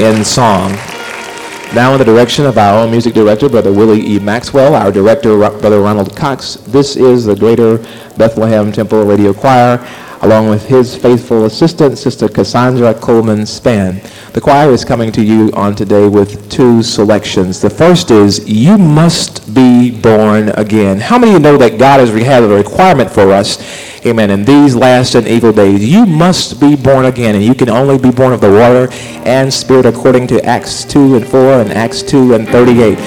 in song. Now, in the direction of our music director, Brother Willie E. Maxwell, our director, Brother Ronald Cox, this is the Greater Bethlehem Temple Radio Choir along with his faithful assistant, Sister Cassandra Coleman Span. The choir is coming to you on today with two selections. The first is You Must Be Born Again. How many of you know that God has had a requirement for us, amen, in these last and evil days? You must be born again, and you can only be born of the water and spirit according to Acts 2 and 4 and Acts 2 and 38.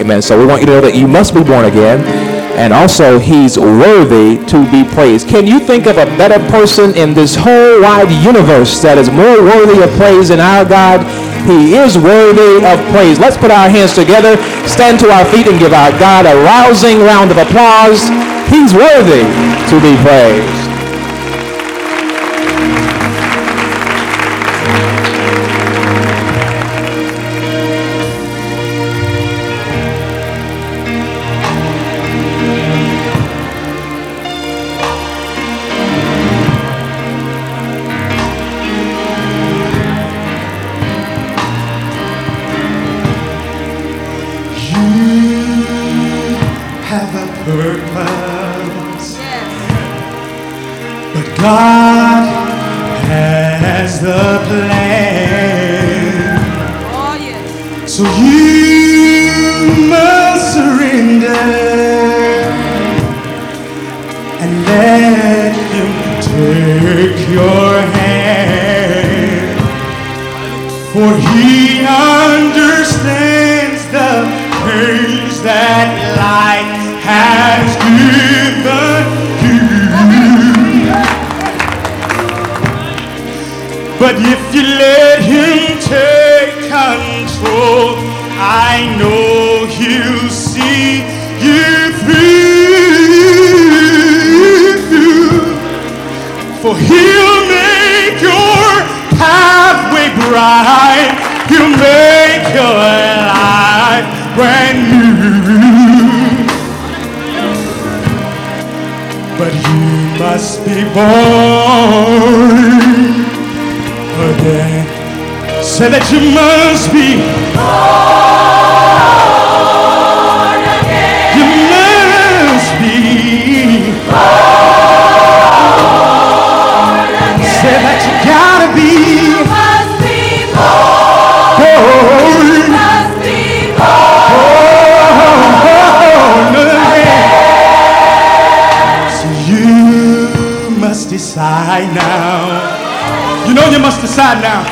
Amen. So we want you to know that you must be born again and also he's worthy to be praised. Can you think of a better person in this whole wide universe that is more worthy of praise than our God? He is worthy of praise. Let's put our hands together, stand to our feet, and give our God a rousing round of applause. He's worthy to be praised. know you must decide now.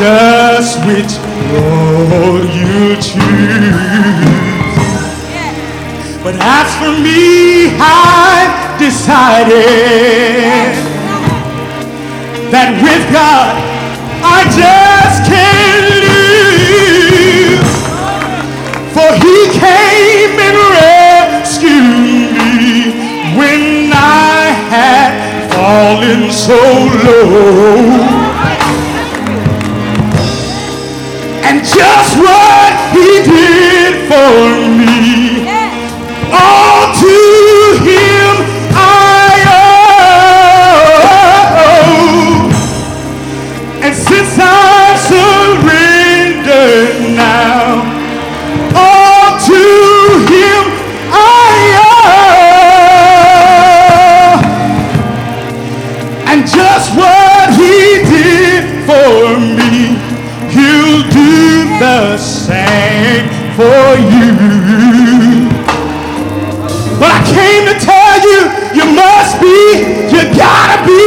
Just which road you choose. But as for me, I've decided that with God, I just can't lose. For He came and rescued me when I had fallen so low. just what he did for me. I gotta be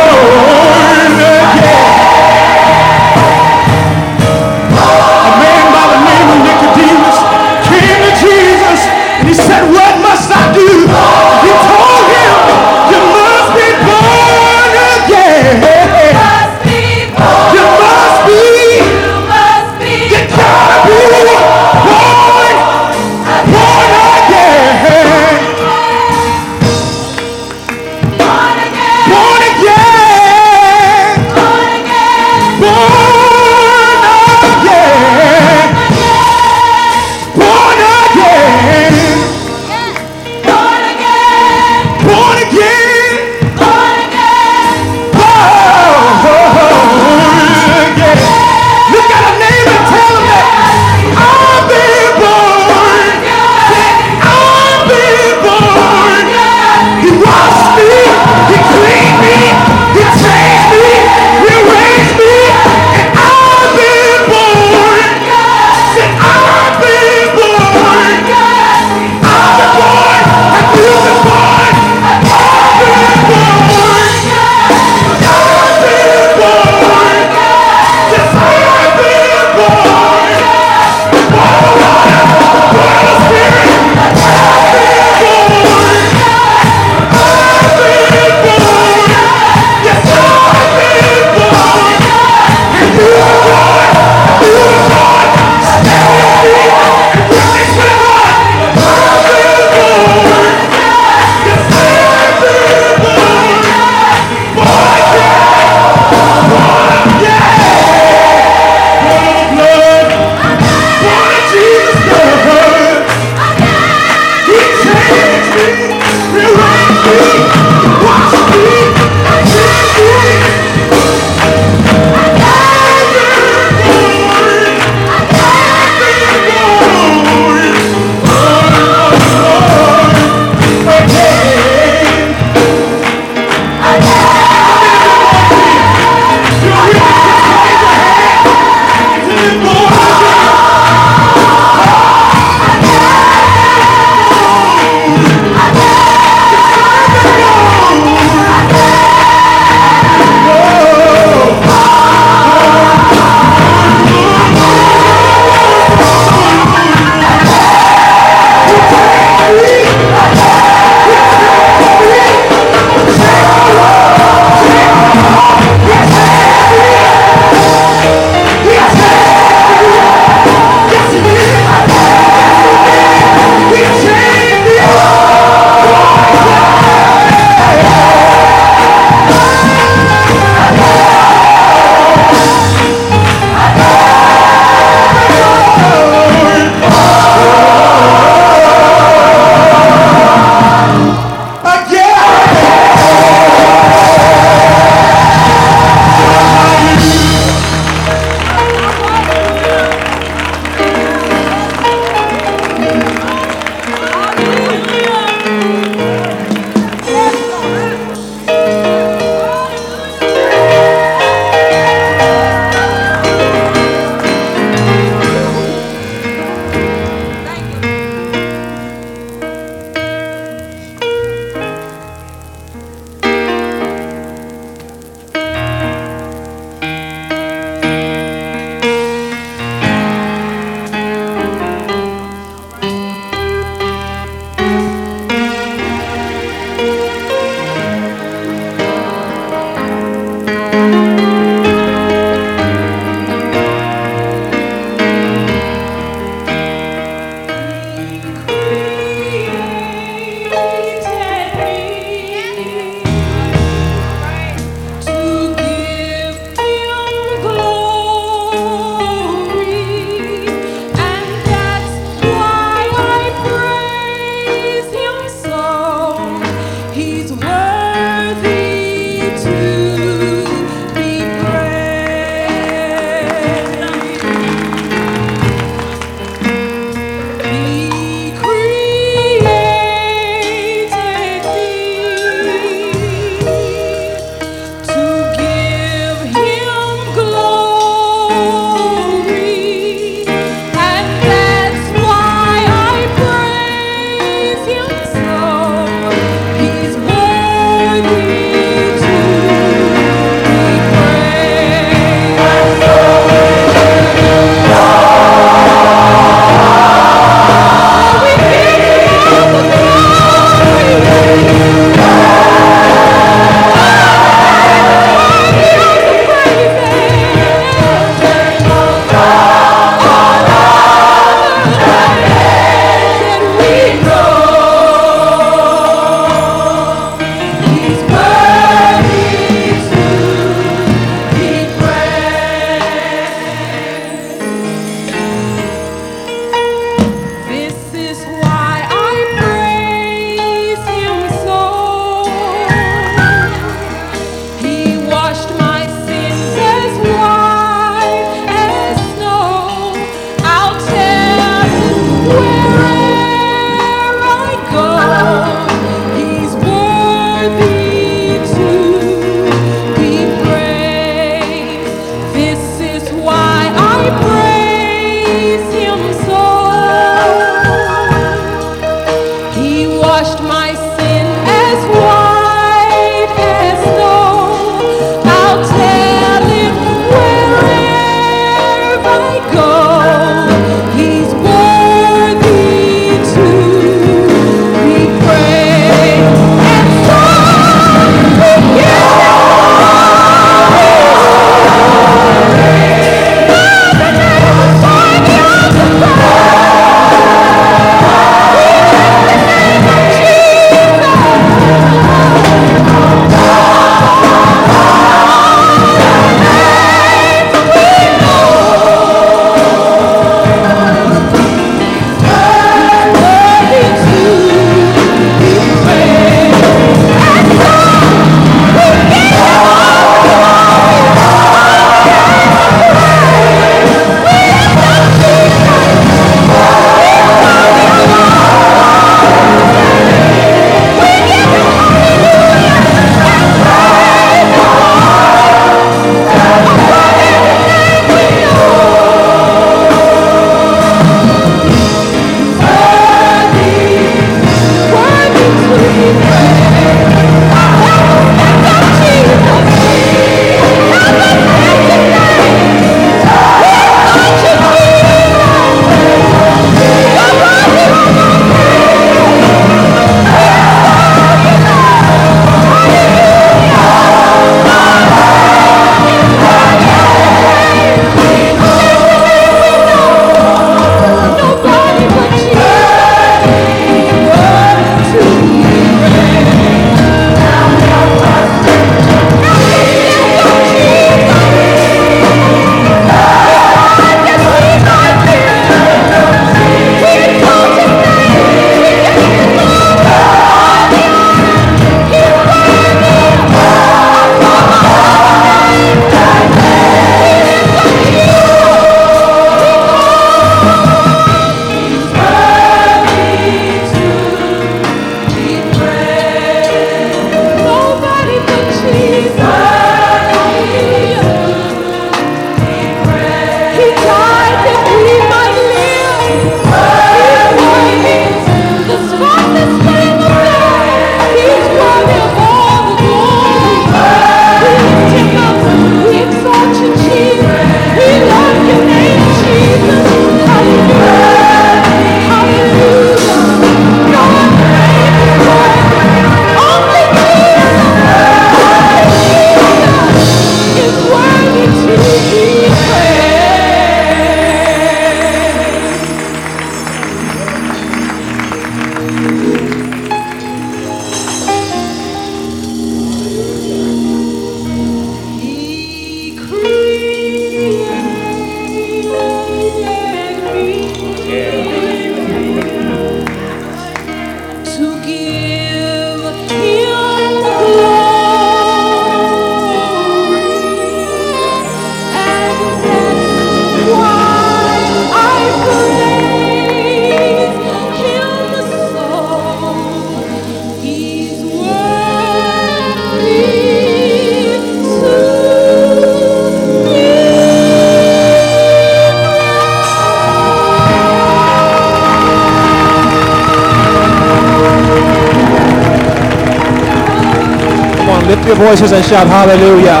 voices and shout hallelujah.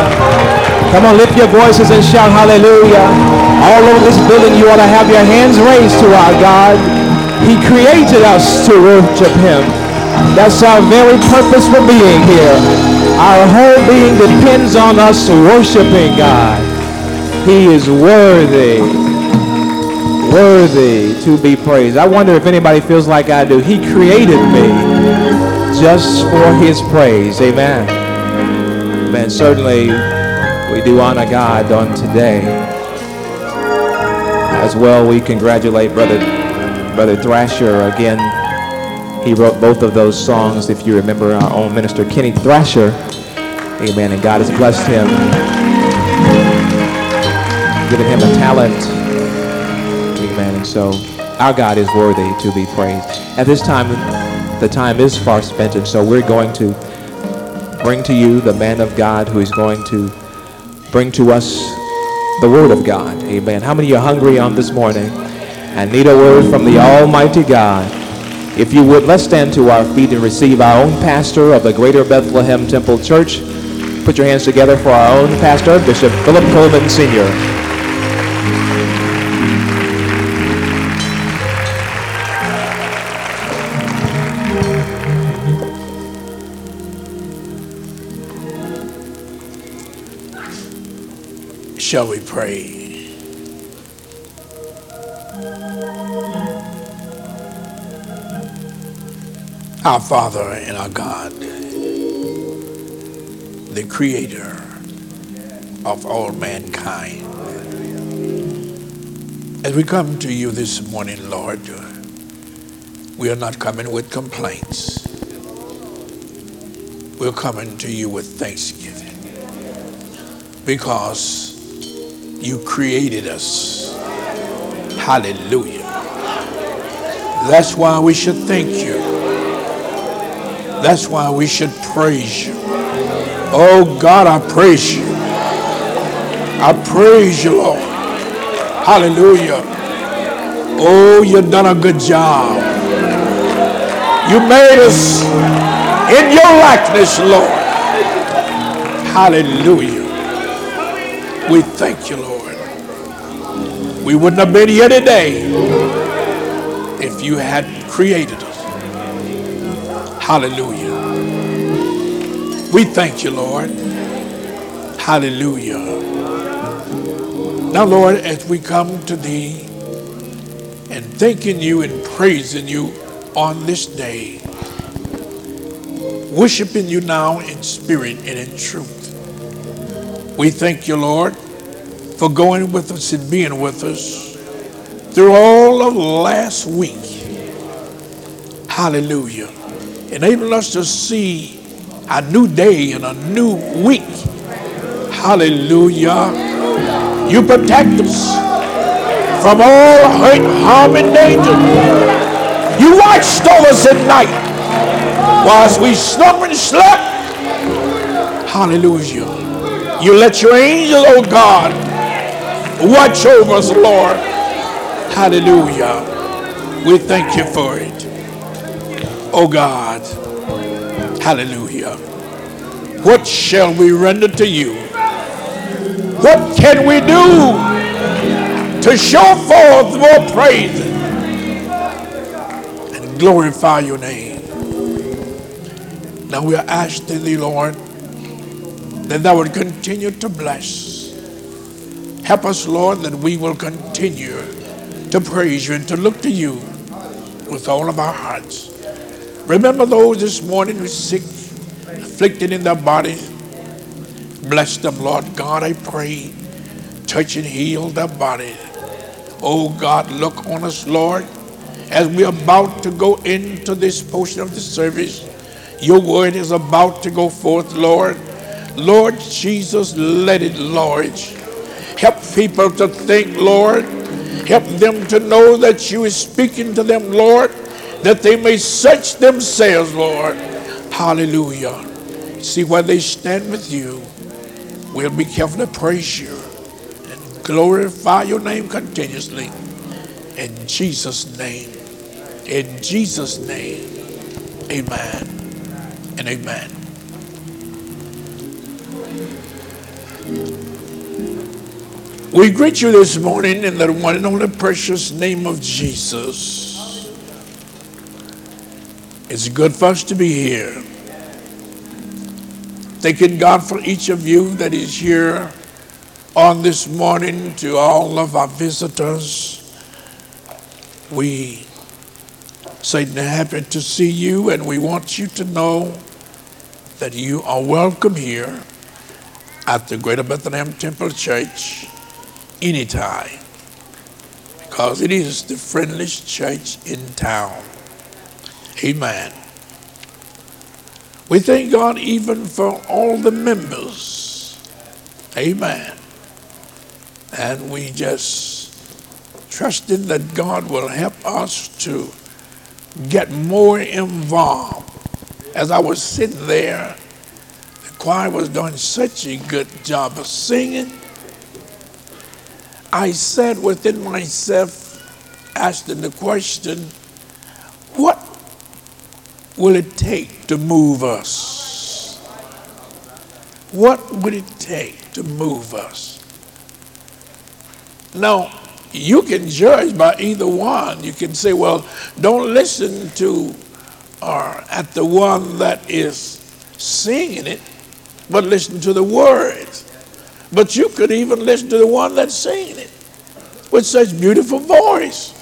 Come on, lift your voices and shout hallelujah. All over this building, you ought to have your hands raised to our God. He created us to worship him. That's our very purpose for being here. Our whole being depends on us worshiping God. He is worthy, worthy to be praised. I wonder if anybody feels like I do. He created me just for his praise. Amen. Amen. Certainly, we do honor God on today. As well, we congratulate Brother, Brother Thrasher again. He wrote both of those songs, if you remember, our own minister, Kenny Thrasher. Amen. And God has blessed him, given him a talent. Amen. And so our God is worthy to be praised. At this time, the time is far spent, and so we're going to bring to you the man of God who is going to bring to us the word of God. Amen. How many are hungry on this morning and need a word from the Almighty God? If you would, let's stand to our feet and receive our own pastor of the Greater Bethlehem Temple Church. Put your hands together for our own pastor, Bishop Philip Coleman Sr. Shall we pray? Our Father and our God, the Creator of all mankind, as we come to you this morning, Lord, we are not coming with complaints. We're coming to you with thanksgiving because you created us. Hallelujah. That's why we should thank you. That's why we should praise you. Oh God, I praise you. I praise you, Lord. Hallelujah. Oh, you've done a good job. You made us in your likeness, Lord. Hallelujah. We thank you, Lord. We wouldn't have been here today if you hadn't created us. Hallelujah. We thank you, Lord. Hallelujah. Now, Lord, as we come to thee and thanking you and praising you on this day, worshiping you now in spirit and in truth. We thank you, Lord, for going with us and being with us through all of last week. Hallelujah. Enabling us to see a new day and a new week. Hallelujah. You protect us from all hurt, harm, and danger. You watched over us at night whilst we slumbered and slept. Hallelujah. You let your angel, oh God, watch over us, Lord. Hallelujah. We thank you for it. Oh God. Hallelujah. What shall we render to you? What can we do to show forth more praise and glorify your name? Now we are asking thee, Lord, that thou would continue to bless. Help us, Lord, that we will continue to praise you and to look to you with all of our hearts. Remember those this morning who are sick, afflicted in their body. Bless them, Lord God, I pray. Touch and heal their body. Oh God, look on us, Lord, as we're about to go into this portion of the service. Your word is about to go forth, Lord. Lord Jesus, let it, Lord. Help people to think, Lord. Help them to know that you is speaking to them, Lord, that they may search themselves, Lord. Hallelujah. See where they stand with you. We'll be careful to praise you and glorify your name continuously. In Jesus' name. In Jesus' name. Amen and amen. We greet you this morning in the one and only precious name of Jesus. It's good for us to be here. Thanking God for each of you that is here on this morning, to all of our visitors. We say happy to see you, and we want you to know that you are welcome here at the Greater Bethlehem Temple Church anytime because it is the friendliest church in town. Amen. We thank God even for all the members. Amen. And we just trusting that God will help us to get more involved. As I was sitting there, the choir was doing such a good job of singing. I said within myself, asking the question, what will it take to move us? What would it take to move us? Now, you can judge by either one. You can say, well, don't listen to or at the one that is singing it, but listen to the words. But you could even listen to the one that's singing it with such beautiful voice.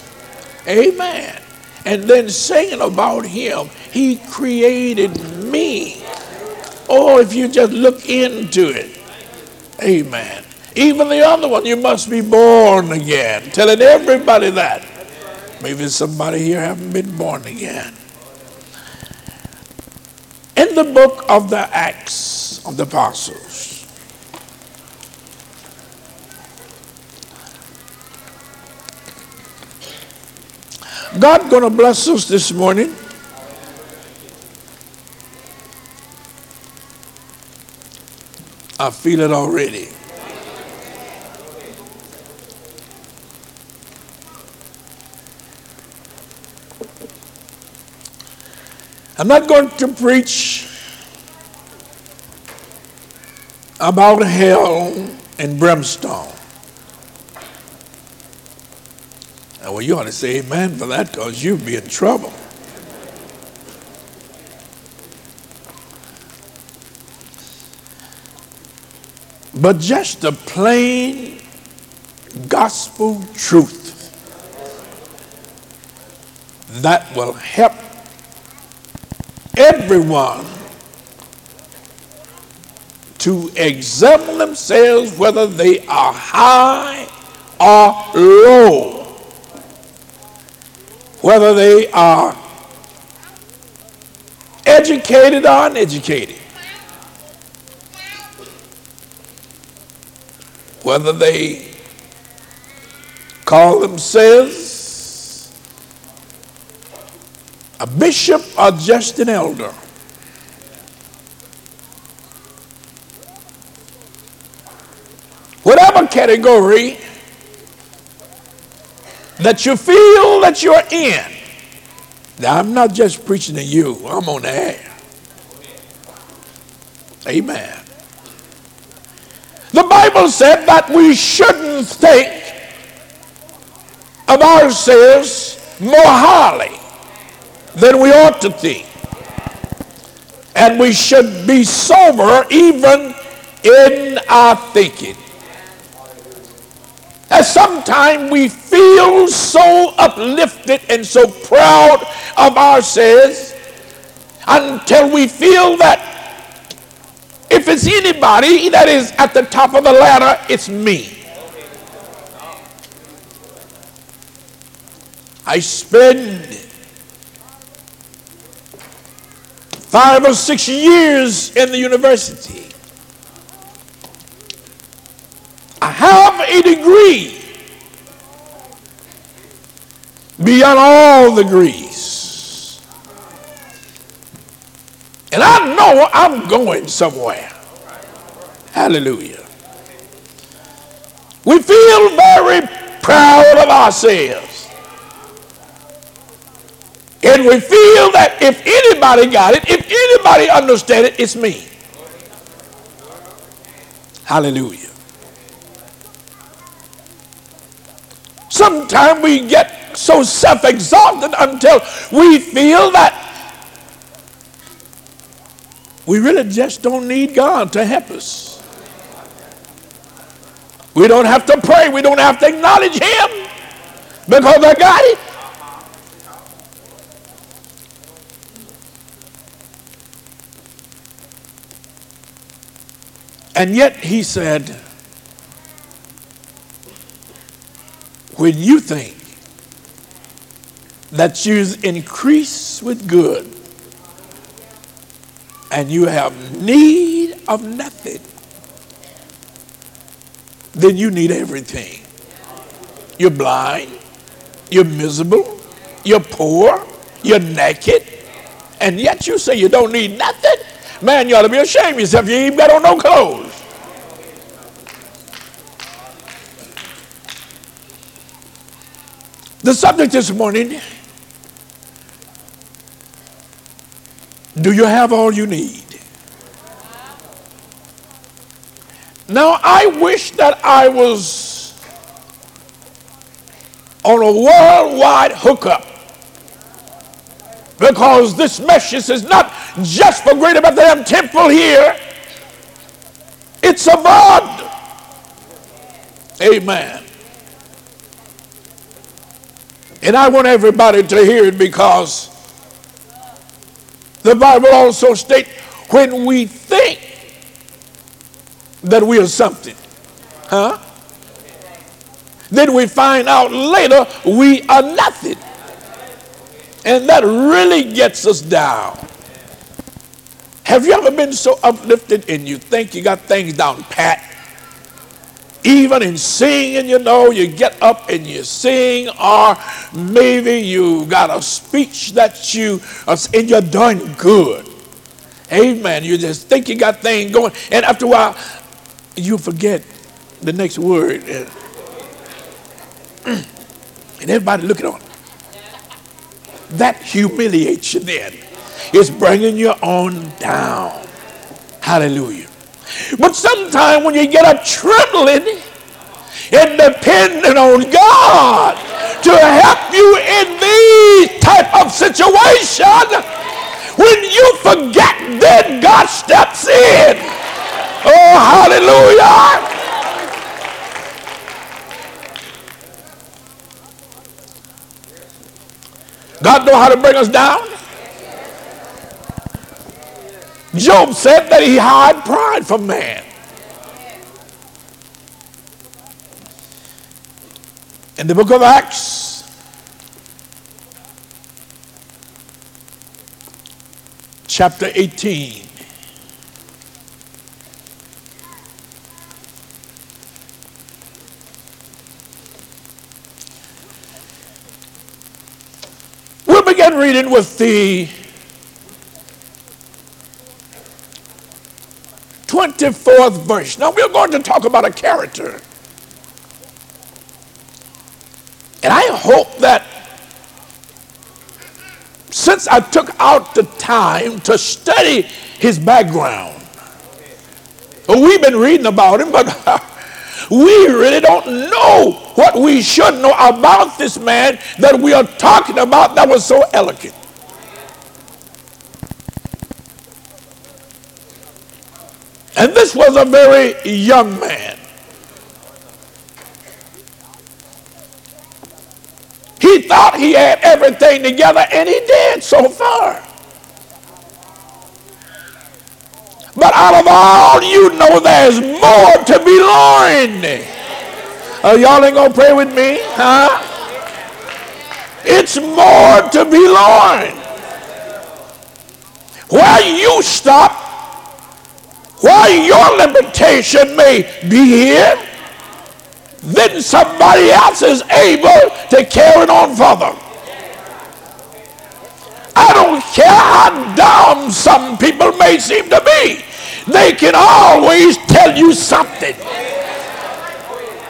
Amen. And then singing about him, he created me. Oh, if you just look into it. Amen. Even the other one, you must be born again. Telling everybody that. Maybe somebody here haven't been born again. In the book of the Acts of the Apostles, God gonna bless us this morning. I feel it already. I'm not going to preach about hell and brimstone. Now, well, you ought to say amen for that because you'll be in trouble. But just the plain gospel truth that will help everyone to examine themselves whether they are high or low, whether they are educated or uneducated, whether they call themselves a bishop or just an elder. Whatever category that you feel that you're in. Now, I'm not just preaching to you, I'm on the air. Amen. The Bible said that we shouldn't think of ourselves more highly than we ought to think. And we should be sober even in our thinking. And sometimes we feel so uplifted and so proud of ourselves until we feel that if it's anybody that is at the top of the ladder, it's me. I spend five or six years in the university. I have a degree beyond all degrees. And I know I'm going somewhere. Hallelujah. We feel very proud of ourselves. And we feel that if anybody got it, if anybody understand it, it's me. Hallelujah. Sometimes we get so self exalted until we feel that we really just don't need God to help us. We don't have to pray, we don't have to acknowledge Him because I got it. And yet he said, when you think that you increase with good and you have need of nothing, then you need everything. You're blind, you're miserable, you're poor, you're naked, and yet you say you don't need nothing. Man, you ought to be ashamed of yourself. You ain't got on no clothes. The subject this morning Do you have all you need? Now, I wish that I was on a worldwide hookup because this message is not just for Greater Bethlehem Temple here, it's a abroad. Amen. And I want everybody to hear it because the Bible also states when we think that we are something, huh? Then we find out later we are nothing. And that really gets us down. Have you ever been so uplifted and you think you got things down pat? Even in singing, you know, you get up and you sing, or maybe you got a speech that you, uh, and you're doing good. Amen. You just think you got things going, and after a while, you forget the next word. And everybody looking on. That humiliates you then. It's bringing you on down. Hallelujah. But sometimes when you get up trembling and depending on God to help you in these type of situation, when you forget, then God steps in. Oh, hallelujah. God know how to bring us down. Job said that he hid pride from man. In the book of Acts, chapter 18, we'll begin reading with the 24th verse. Now we're going to talk about a character. And I hope that since I took out the time to study his background, we've been reading about him, but we really don't know what we should know about this man that we are talking about that was so elegant. And this was a very young man. He thought he had everything together, and he did so far. But out of all, you know there's more to be learned. Uh, y'all ain't gonna pray with me, huh? It's more to be learned. Where you stop while your limitation may be here, then somebody else is able to carry it on further. I don't care how dumb some people may seem to be, they can always tell you something.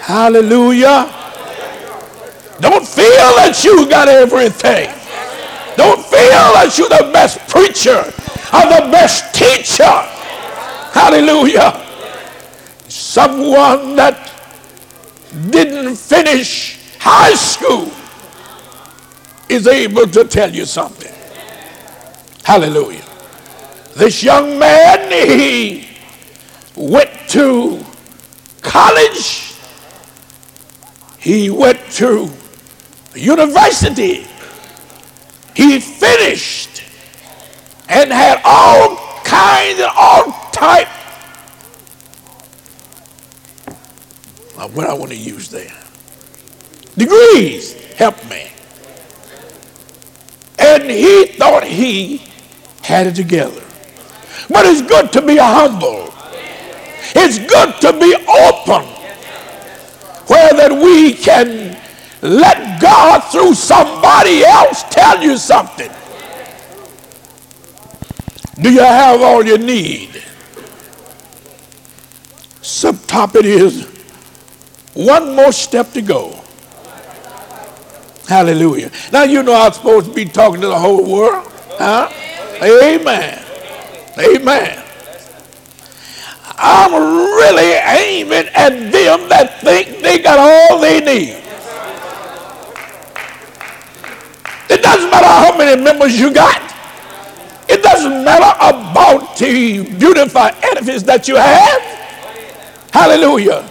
Hallelujah. Don't feel that you got everything. Don't feel that you're the best preacher or the best teacher. Hallelujah. someone that didn't finish high school is able to tell you something. Hallelujah. This young man, he went to college, he went to university, he finished and had all kinds of all type. What I want to use there. Degrees, help me. And he thought he had it together. But it's good to be humble. It's good to be open where that we can let God through somebody else tell you something. Do you have all you need? Subtopic is one more step to go. Hallelujah. Now you know I'm supposed to be talking to the whole world. Huh? Amen. Amen. I'm really aiming at them that think they got all they need. It doesn't matter how many members you got. It doesn't matter about the beautiful edifice that you have. Hallelujah.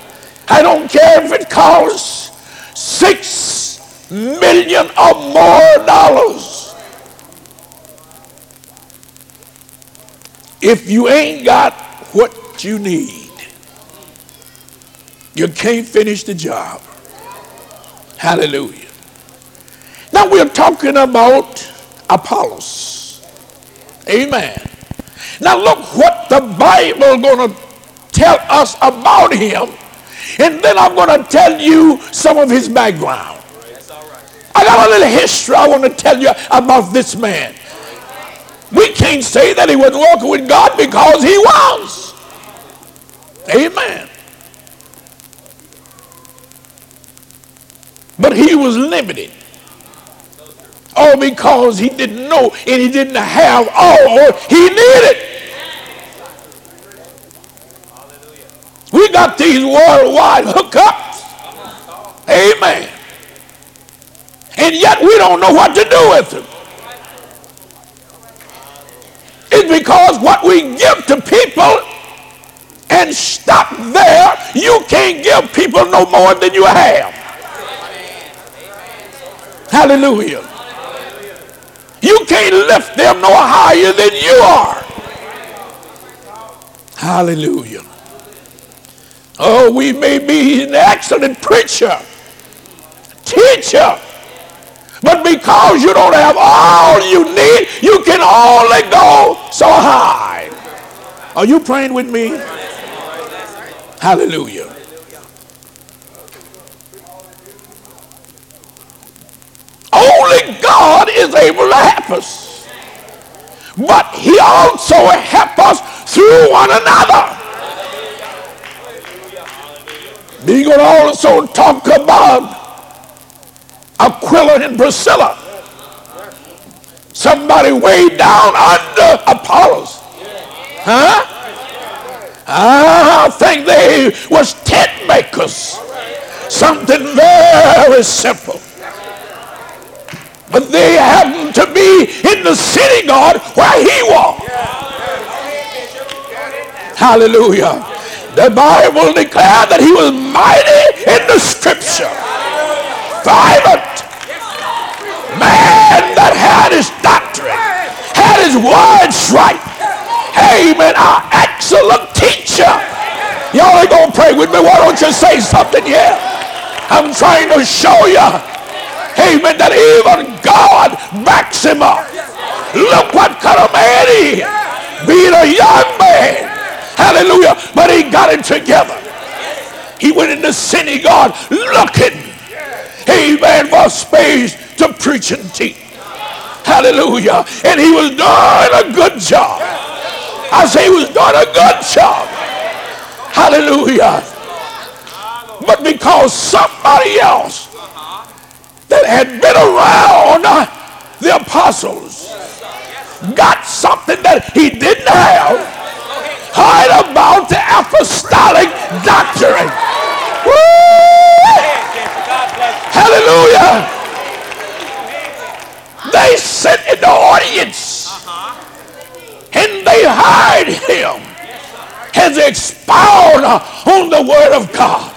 I don't care if it costs six million or more dollars. If you ain't got what you need, you can't finish the job. Hallelujah. Now we're talking about Apollos. Amen. Now look what the Bible to tell us about him. And then I'm going to tell you some of his background. I got a little history I want to tell you about this man. We can't say that he wasn't walking with God because he was. Amen. But he was limited. All because he didn't know and he didn't have all he needed. We got these worldwide hookups. Amen. And yet we don't know what to do with them. It's because what we give to people and stop there, you can't give people no more than you have. Hallelujah. You can't lift them no higher than you are. Hallelujah. Oh, we may be an excellent preacher, teacher, but because you don't have all you need, you can only go so high. Are you praying with me? Hallelujah. Only God is able to help us. But he also help us through one another. We're going to also talk about Aquila and Priscilla. Somebody way down under Apollos. Huh? Ah, I think they was tent makers. Something very simple. But they happened to be in the synagogue where he was. Hallelujah. The Bible declared that he was mighty in the scripture. Violent. Man that had his doctrine, had his words right. Amen. Our excellent teacher. Y'all ain't gonna pray with me. Why don't you say something here? I'm trying to show you Amen. That even God backs him up. Look what kind of man he is. Being a young man. Hallelujah. But he got it together. He went in the synagogue looking. Amen. For space to preach and teach. Hallelujah. And he was doing a good job. I say he was doing a good job. Hallelujah. But because somebody else that had been around the apostles got something that he didn't have heard about the apostolic doctrine. Woo! Hallelujah. They sit in the audience and they heard him as expound on the word of God.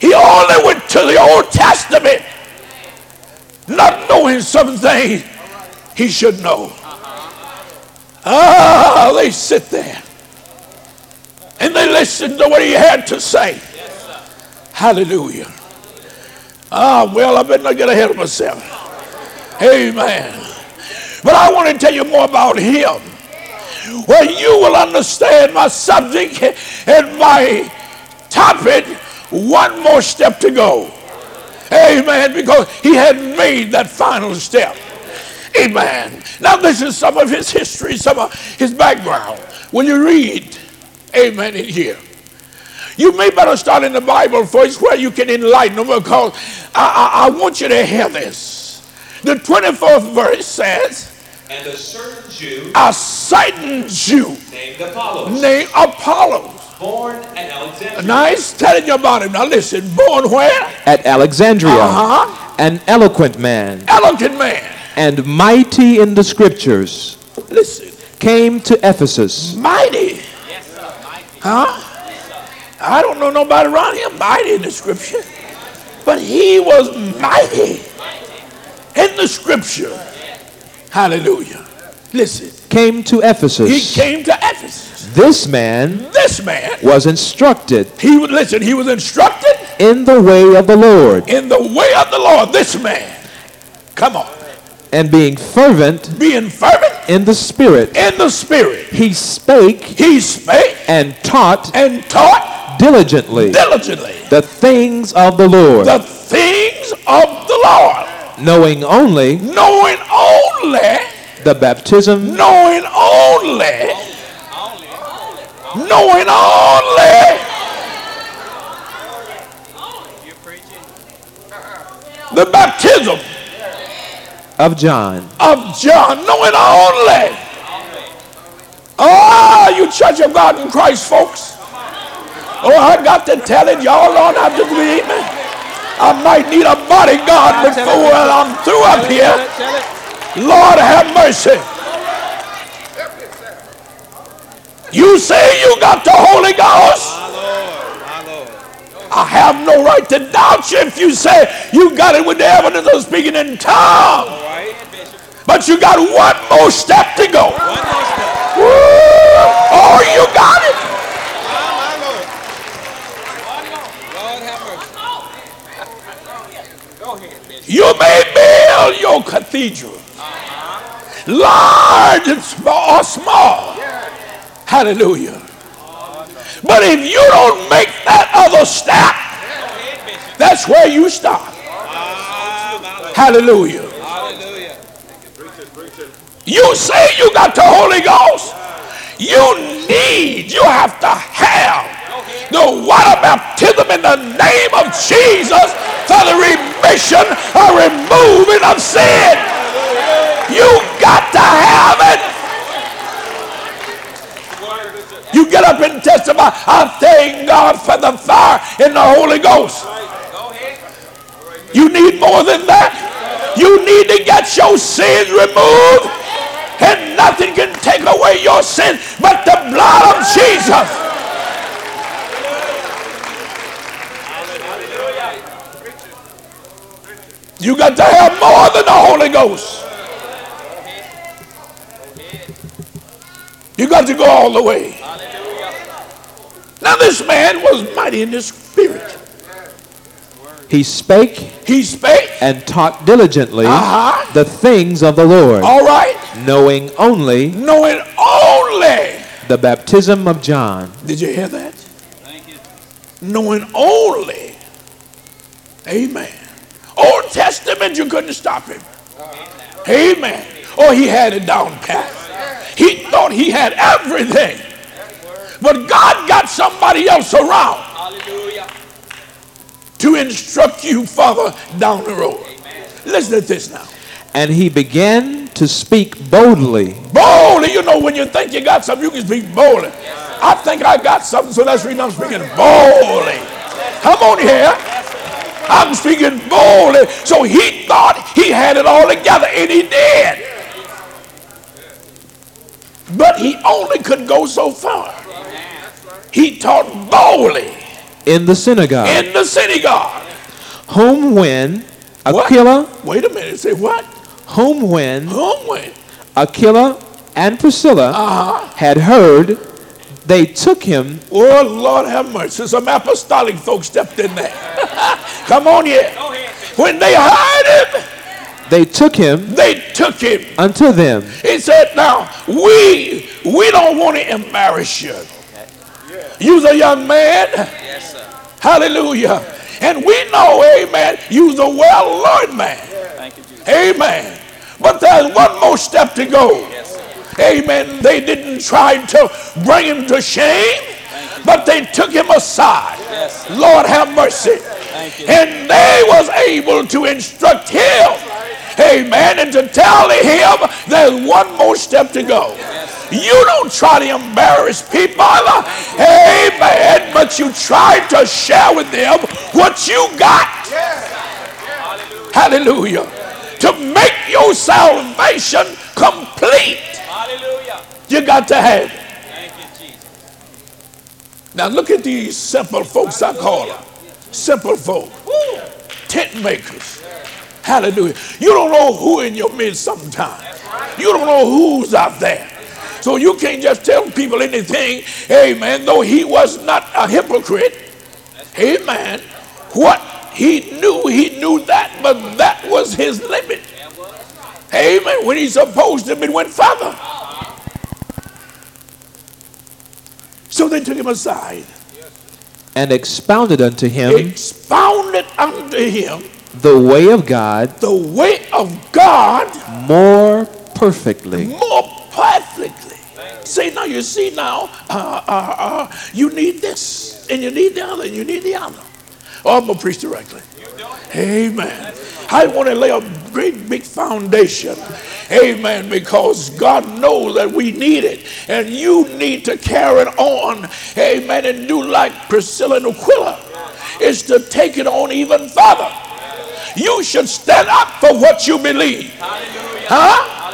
He only went to the Old Testament not knowing something he should know. Ah, they sit there and they listen to what he had to say. Hallelujah. Ah, well, I better not get ahead of myself. Amen. But I want to tell you more about him. Well, you will understand my subject and my topic. One more step to go. Amen. Because he had made that final step. Amen. Now, this is some of his history, some of his background. When you read, amen, in here, you may better start in the Bible first where you can enlighten them because I, I, I want you to hear this. The 24th verse says, And a certain Jew A certain Jew named Apollos, named Apollos. born at Alexandria, Nice telling you about him. Now listen, born where? At Alexandria, Uh-huh. an eloquent man Eloquent man. And mighty in the scriptures, Listen, came to Ephesus. mighty. Huh? I don't know nobody around here mighty in the scripture. But he was mighty in the scripture. Hallelujah. Listen, Came to Ephesus. he came to Ephesus. This man This man, was instructed he would listen, he was instructed in the way of the Lord, in the way of the Lord. This man, come on, and being fervent being fervent in the Spirit, in the spirit, he spake he spake and taught and taught diligently diligently the things of the Lord, the things of the Lord, knowing only knowing only, the baptism knowing only, knowing only the baptism of John. of John, knowing only. Ah, you church of God in Christ, folks. Oh, I got to tell it, y'all don't have to believe me. I might need a bodyguard before I'm through up here. Lord have mercy. You say you got the Holy Ghost? I have no right to doubt you if you say you got it with the evidence of speaking in tongues. But you got one more step to go. Woo! Oh, you got it. You may build your cathedral, large or small. Hallelujah. But if you don't make that other step, that's where you stop. Hallelujah. You say you got the Holy Ghost. You need, you have to have the water baptism in the name of Jesus for the remission or removing of sin. You got to have it. You get up and testify. I thank God for the fire in the Holy Ghost. You need more than that. You need to get your sins removed. And nothing can take away your sin but the blood of Jesus. You got to have more than the Holy Ghost. You got to go all the way. Now, this man was mighty in the spirit. He spake He spake, and taught diligently Uh-huh. the things of the Lord, all right, knowing only knowing only. the baptism of John. Did you hear that? Thank you. Knowing only. Amen. Old Testament, you couldn't stop him. Amen. Or he had it down pat. He thought he had everything. But God got somebody else around to instruct you further down the road. Listen to this now. And he began to speak boldly Boldly, you know, when you think you got something, you can speak boldly. I think I got something, so that's the reason I'm speaking boldly. Come on here. I'm speaking boldly. So he thought he had it all together, and he did. But he only could go so far. he taught boldly in the synagogue, in the synagogue. whom when What? Aquila, Wait a minute. Say what? whom when Whom when? Aquila and Priscilla Uh-huh. had heard, they took him Oh, Lord have mercy. Some apostolic folks stepped in there. Come on here. When they heard him, they took him they took him. unto them, He said, now, we, we don't want to embarrass you. You's a young man. Yes, sir. Hallelujah. And we know, amen, you's a well-learned man. Thank you, Jesus. Amen. But there's one more step to go. Yes, sir. Amen. They didn't try to bring him to shame, but they took him aside. Yes. Lord have mercy. Thank you. And they was able to instruct him. Amen. And to tell him there's one more step to go. You don't try to embarrass people. Amen. But you try to share with them what you got. Hallelujah. To make your salvation complete, Hallelujah. you got to have it. Thank you, Jesus. Now look at these simple folks I call them. Simple folk. Tent makers. Hallelujah. You don't know who in your midst sometimes. You don't know who's out there. So you can't just tell people anything. Amen. Though he was not a hypocrite. Amen. What he knew, he knew that, but that was his limit. Amen. When he's supposed to be went further. So they took him aside. and expounded unto him expounded unto him the way of God the way of God more perfectly. more perfectly. See now, you see now, uh, uh, uh, you need this, and you need the other, and you need the other. Oh, I'm gonna preach directly. Amen. I want to lay a great big foundation. Amen. Because God knows that we need it. And you need to carry it on. Amen. And do like Priscilla and Aquila. Is to take it on even further. You should stand up for what you believe. Huh?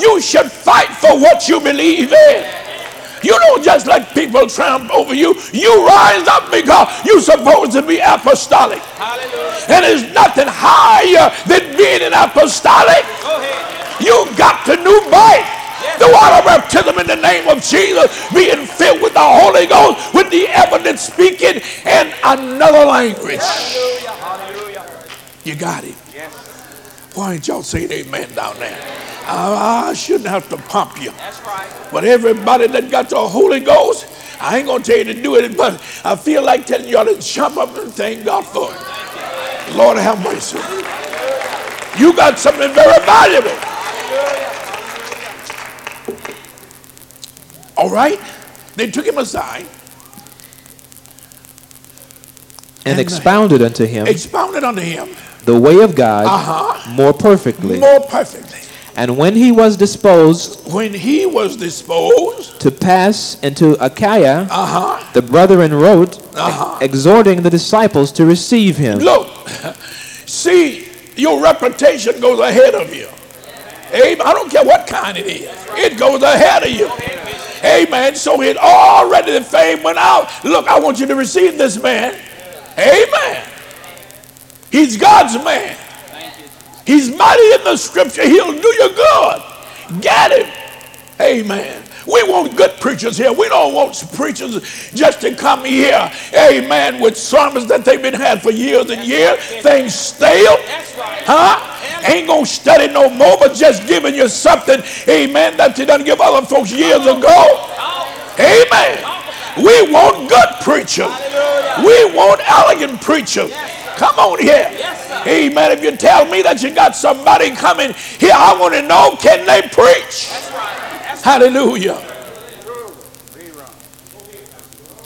You should fight for what you believe in. You don't just let people tramp over you. You rise up because you're supposed to be apostolic. Hallelujah. And there's nothing higher than being an apostolic. Go. You got to new birth. The water baptism in the name of Jesus, being filled with the Holy Ghost, with the evidence speaking in another language. Hallelujah. Hallelujah. You got it. Yes. Why ain't y'all saying amen down there? I, I shouldn't have to pump you. That's right. But everybody that got the Holy Ghost, I ain't gonna tell you to do it, but I feel like telling y'all to jump up and thank God for it. Lord have mercy. You got something very valuable. All right? They took him aside, And Amen. expounded unto him expounded unto him the way of God Uh-huh. more perfectly. more perfectly. And when he was disposed When he was disposed, to pass into Achaia, uh-huh. the brethren wrote, Uh-huh. exhorting the disciples to receive him. Look, see, your reputation goes ahead of you. Amen. I don't care what kind it is, it goes ahead of you. Amen. So it already the fame went out. Look, I want you to receive this man. Amen. He's God's man. He's mighty in the scripture. He'll do you good. Get him. Amen. We want good preachers here. We don't want preachers just to come here, amen, with sermons that they've been had for years and years. Things stale. Huh? Ain't gonna study no more, but just giving you something, amen, that you done give other folks years ago. Amen. We want good preachers. We want elegant preachers. Come on here. Amen. If you tell me that you got somebody coming here, I want to know can they preach? Hallelujah.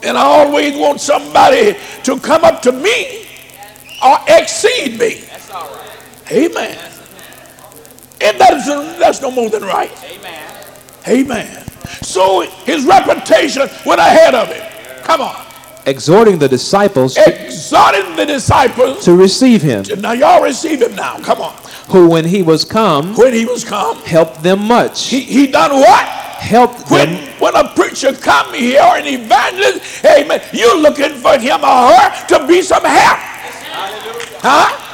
And I always want somebody to come up to me or exceed me. That's all right. Amen. And that's, that's no more than right. Amen. Amen. So his reputation went ahead of him. Come on. Exhorting the disciples Exhorting the disciples. to receive him, Now y'all receive him now. Come on. who when he was come, When he was come, helped them much. he, he done what? Helped When them when a preacher come here or an evangelist, amen, you're looking for him or her to be some help. Huh?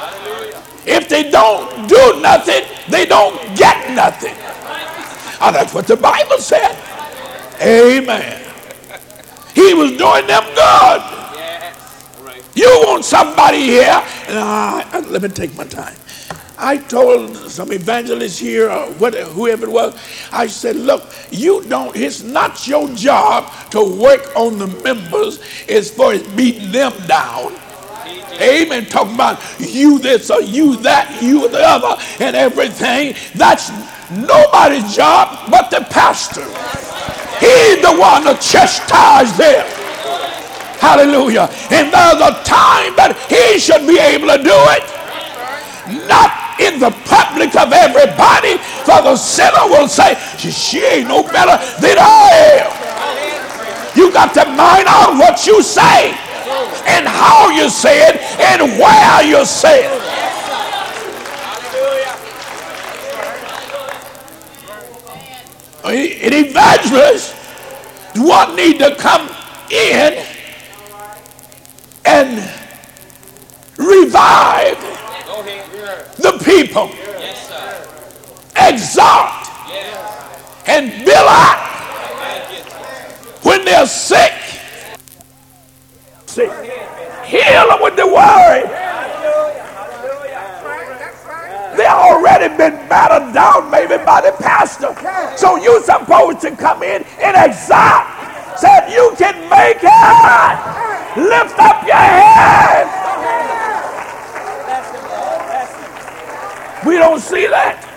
If they don't do nothing, they don't get nothing. Oh, that's what the Bible said. Amen. He was doing them good. You want somebody here? Uh, let me take my time. I told some evangelists here, or whatever, whoever it was, I said, look, you don't, it's not your job to work on the members as far as beating them down. Amen. Talking about you this or you that, you the other, and everything. That's nobody's job but the pastor. He's the one to chastise them. Hallelujah. And there's a time that he should be able to do it. Not in the public of everybody, for the sinner will say, she, ain't no better than I am. You got to mind out what you say and how you say it and where you say it. An evangelist one need to come in and revive the people, exhort and build up when they're sick. Sick. Heal them with the word. They already been battered down maybe by the pastor. So you supposed to come in and exhort. Said you can make it. Lift up your head. We don't see that.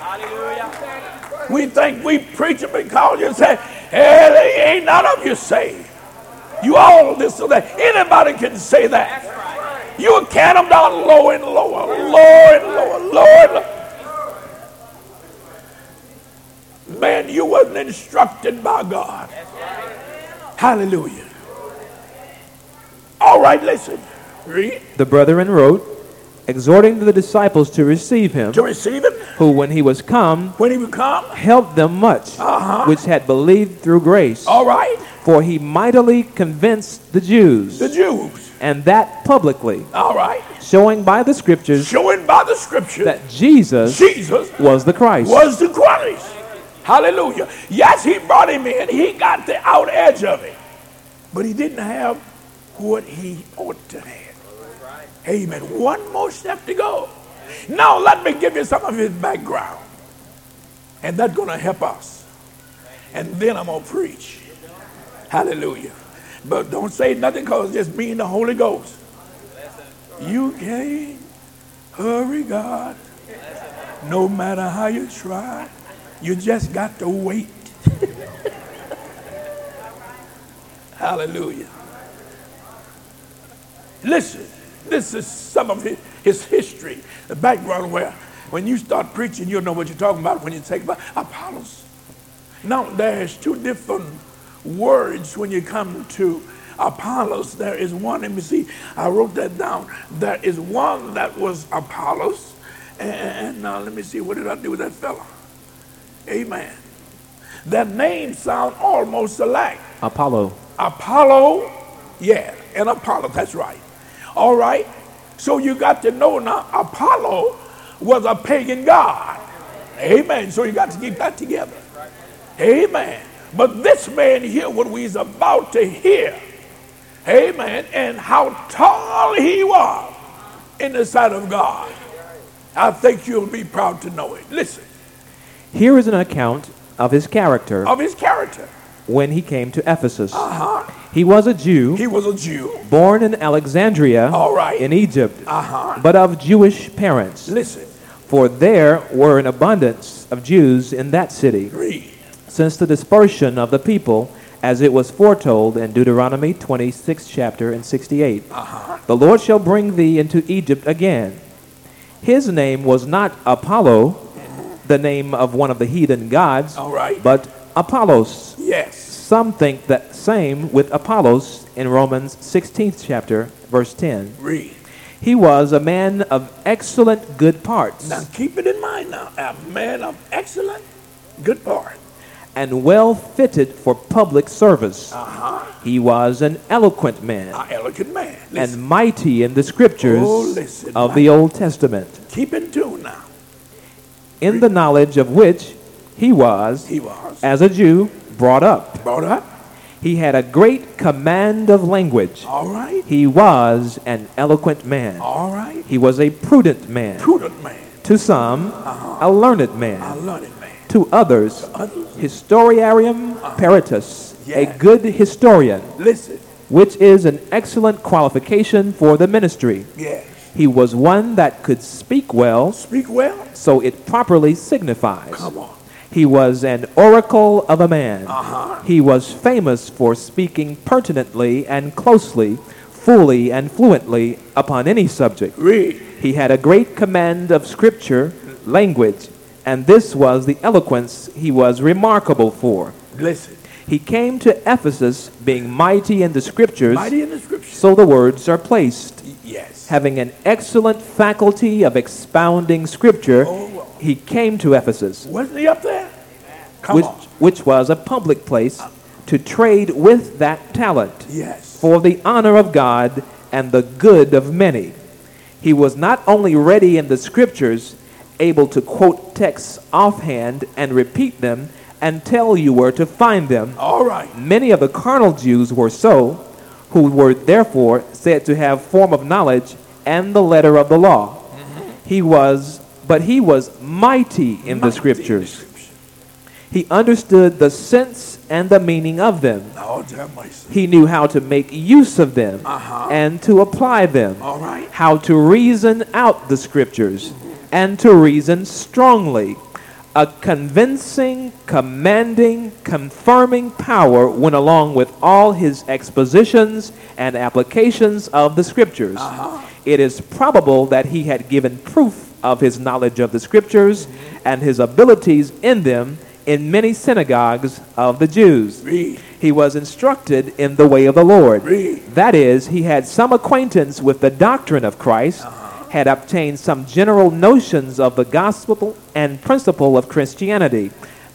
We think we preach it because you and say, hey, ain't none of you saved. You all this or that. Anybody can say that. You can them down lower and lower, lower and lower, lower and lower. Man, you wasn't instructed by God. Hallelujah. All right, listen. Read. The brethren wrote, exhorting the disciples to receive him, To receive him who, when he was come, when he would come. helped them much, Uh-huh. which had believed through grace. All right. For he mightily convinced the Jews, The Jews. And that publicly, All right. showing by the scriptures Showing by the scriptures that Jesus Jesus was the Christ. was the Christ. Hallelujah. Yes, he brought him in. He got the out edge of it. But he didn't have what he ought to have. Amen. One more step to go. Now, let me give you some of his background. And that's going to help us. And then I'm going to preach. Hallelujah. But don't say nothing because it's just me and the Holy Ghost. You can't hurry God no matter how you try. You just got to wait. Hallelujah. Listen, this is some of his, his history, the background where when you start preaching, you'll know what you're talking about when you take about Apollos. Now, there's two different words when you come to Apollos. There is one, let me see, I wrote that down. There is one that was Apollos, and now let me see, what did I do with that fella? Amen. Their names sound almost alike. Apollo. Apollo, yeah, and Apollo, that's right. All right, so you got to know now, Apollo was a pagan god. Amen. So you got to keep that together. Amen. But this man here, what we's about to hear, amen, and how tall he was in the sight of God, I think you'll be proud to know it. Listen, Here is an account of his character of his character. when he came to Ephesus. Uh-huh. He was a Jew, He was a Jew. born in Alexandria All right. in Egypt, Uh-huh. but of Jewish parents. Listen, For there were an abundance of Jews in that city, read. Since the dispersion of the people, as it was foretold in Deuteronomy 26 chapter and 68. Uh-huh. The Lord shall bring thee into Egypt again. His name was not Apollo, the name of one of the heathen gods, All right. but Apollos. Yes. Some think that same with Apelles in Romans 16th chapter, verse 10. Read. He was a man of excellent good parts, Now keep it in mind now. A man of excellent good part. And well fitted for public service. Uh-huh. He was an eloquent man An elegant man. and mighty in the scriptures Oh, listen, of the Old Testament, keep in tune now. in the knowledge of which he was, He was as a Jew, brought up. brought up. He had a great command of language. All right. He was an eloquent man. All right. He was a prudent man. Prudent man. To some, a learned man. A learned man. To others, historiarum peritus, a good historian, Listen. which is an excellent qualification for the ministry. Yes. He was one that could speak well, Speak well. so it properly signifies. Come on. He was an oracle of a man. Uh-huh. He was famous for speaking pertinently and closely, fully and fluently upon any subject. Read. He had a great command of scripture, language, and this was the eloquence he was remarkable for. Listen. He came to Ephesus being mighty in the scriptures, Mighty in the scriptures. so the words are placed. Yes. Having an excellent faculty of expounding scripture, Oh. he came to Ephesus, Wasn't he up there? Come which, on. which was a public place, to trade with that talent Yes. for the honor of God and the good of many. He was not only ready in the scriptures, able to quote texts offhand and repeat them and tell you where to find them. All right. Many of the carnal Jews were so, who were therefore said to have form of knowledge and the letter of the law. He was, but he was mighty in the Mighty scriptures. He understood the sense and the meaning of them. Lord. He knew how to make use of them Uh-huh. and to apply them, All right. how to reason out the scriptures and to reason strongly. A convincing, commanding, confirming power went along with all his expositions and applications of the scriptures. Uh-huh. It is probable that he had given proof of his knowledge of the scriptures and his abilities in them in many synagogues of the Jews. Read. He was instructed in the way of the Lord. Read. That is, he had some acquaintance with the doctrine of Christ, had obtained some general notions of the gospel and principle of Christianity,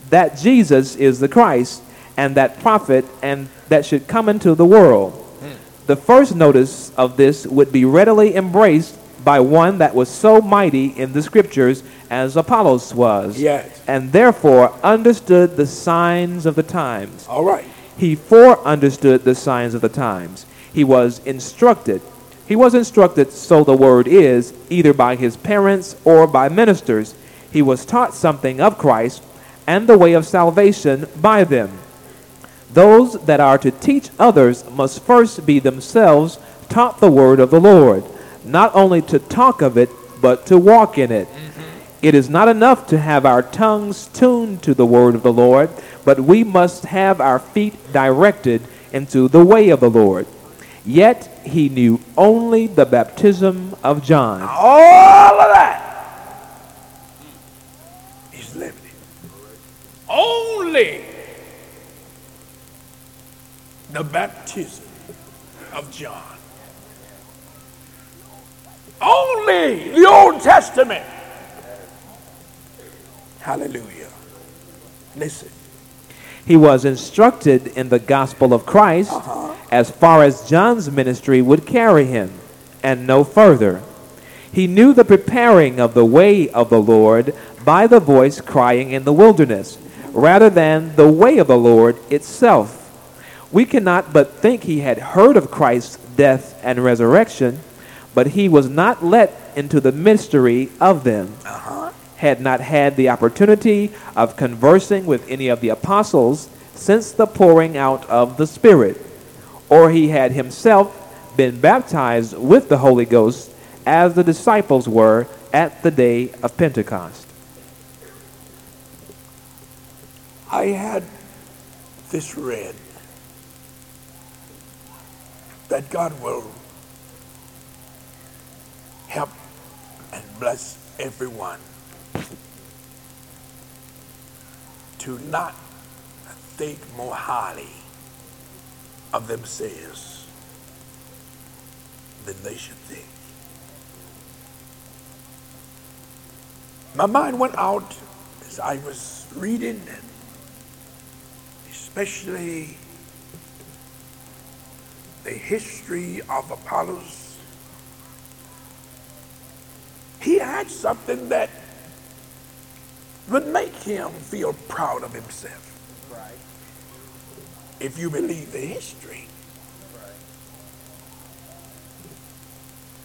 that Jesus is the Christ, and that prophet, and that should come into the world. Hmm. The first notice of this would be readily embraced by one that was so mighty in the scriptures as Apollos was, Yes. and therefore understood the signs of the times. All right. He fore understood the signs of the times. He was instructed. He was instructed, so the word is, either by his parents or by ministers. He was taught something of Christ and the way of salvation by them. Those that are to teach others must first be themselves taught the word of the Lord, not only to talk of it, but to walk in it. Mm-hmm. It is not enough to have our tongues tuned to the word of the Lord, but we must have our feet directed into the way of the Lord. Yet he knew only the baptism of John. All of that. He's limited. Only the baptism of John. Only the Old Testament. Hallelujah. Listen. He was instructed in the gospel of Christ uh-huh. as far as John's ministry would carry him, and no further. He knew the preparing of the way of the Lord by the voice crying in the wilderness, rather than the way of the Lord itself. We cannot but think he had heard of Christ's death and resurrection, but he was not let into the mystery of them uh-huh. Had not had the opportunity of conversing with any of the apostles since the pouring out of the Spirit, or he had himself been baptized with the Holy Ghost as the disciples were at the day of Pentecost. I had this read that God will help and bless everyone to not think more highly of themselves than they should think. My mind went out as I was reading especially the history of Apollos, he had something that would make him feel proud of himself. If you believe the history.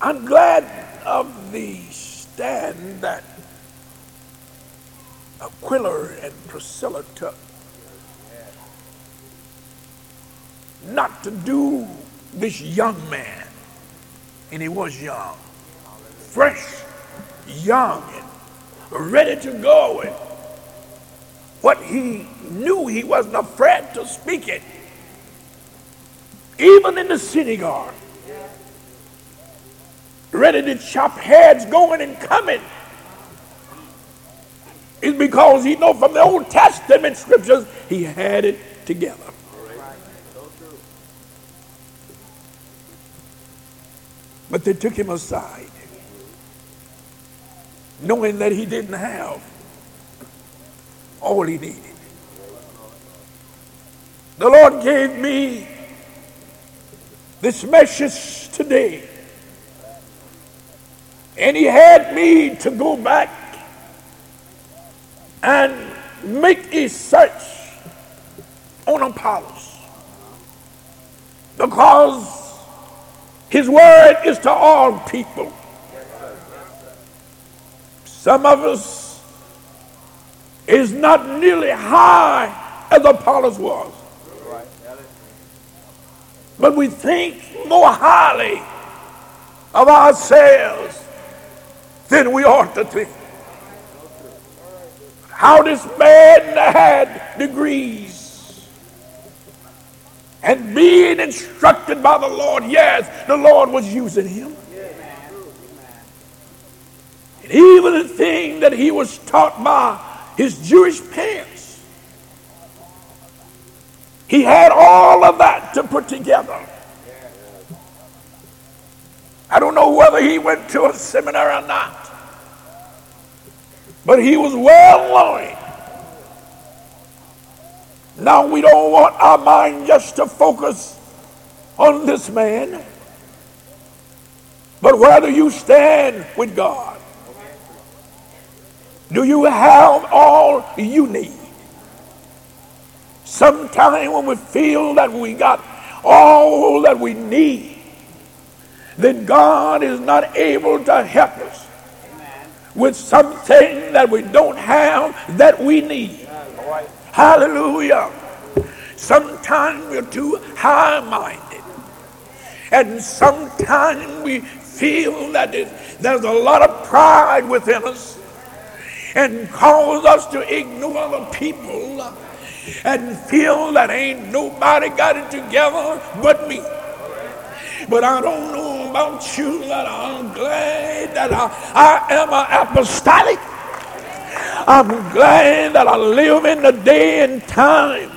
I'm glad of the stand that Aquila and Priscilla took. Not to do this young man, and he was young, fresh, young, and ready to go. And what he knew, he wasn't afraid to speak it, even in the synagogue, ready to chop heads going and coming. Is because he know from the Old Testament scriptures he had it together. But they took him aside, knowing that he didn't have all he needed. The Lord gave me this message today, and he had me to go back and make a search on Apollos because his word is to all people. Some of us is not nearly high as Apollos was. But we think more highly of ourselves than we ought to think. How this man had degrees and being instructed by the Lord. Yes, the Lord was using him. And even the thing that he was taught by his Jewish parents, he had all of that to put together. I don't know whether he went to a seminary or not, but he was well learned now we don't want our mind just to focus on this man, but whether you stand with God. Do you have all you need? Sometimes when we feel that we got all that we need, then God is not able to help us with something that we don't have that we need. Hallelujah. Sometimes we're too high minded. And sometimes we feel that there's a lot of pride within us and cause us to ignore other people and feel that ain't nobody got it together but me. But I don't know about you that I'm glad that I, I am an apostolic I'm glad that I live in the day and time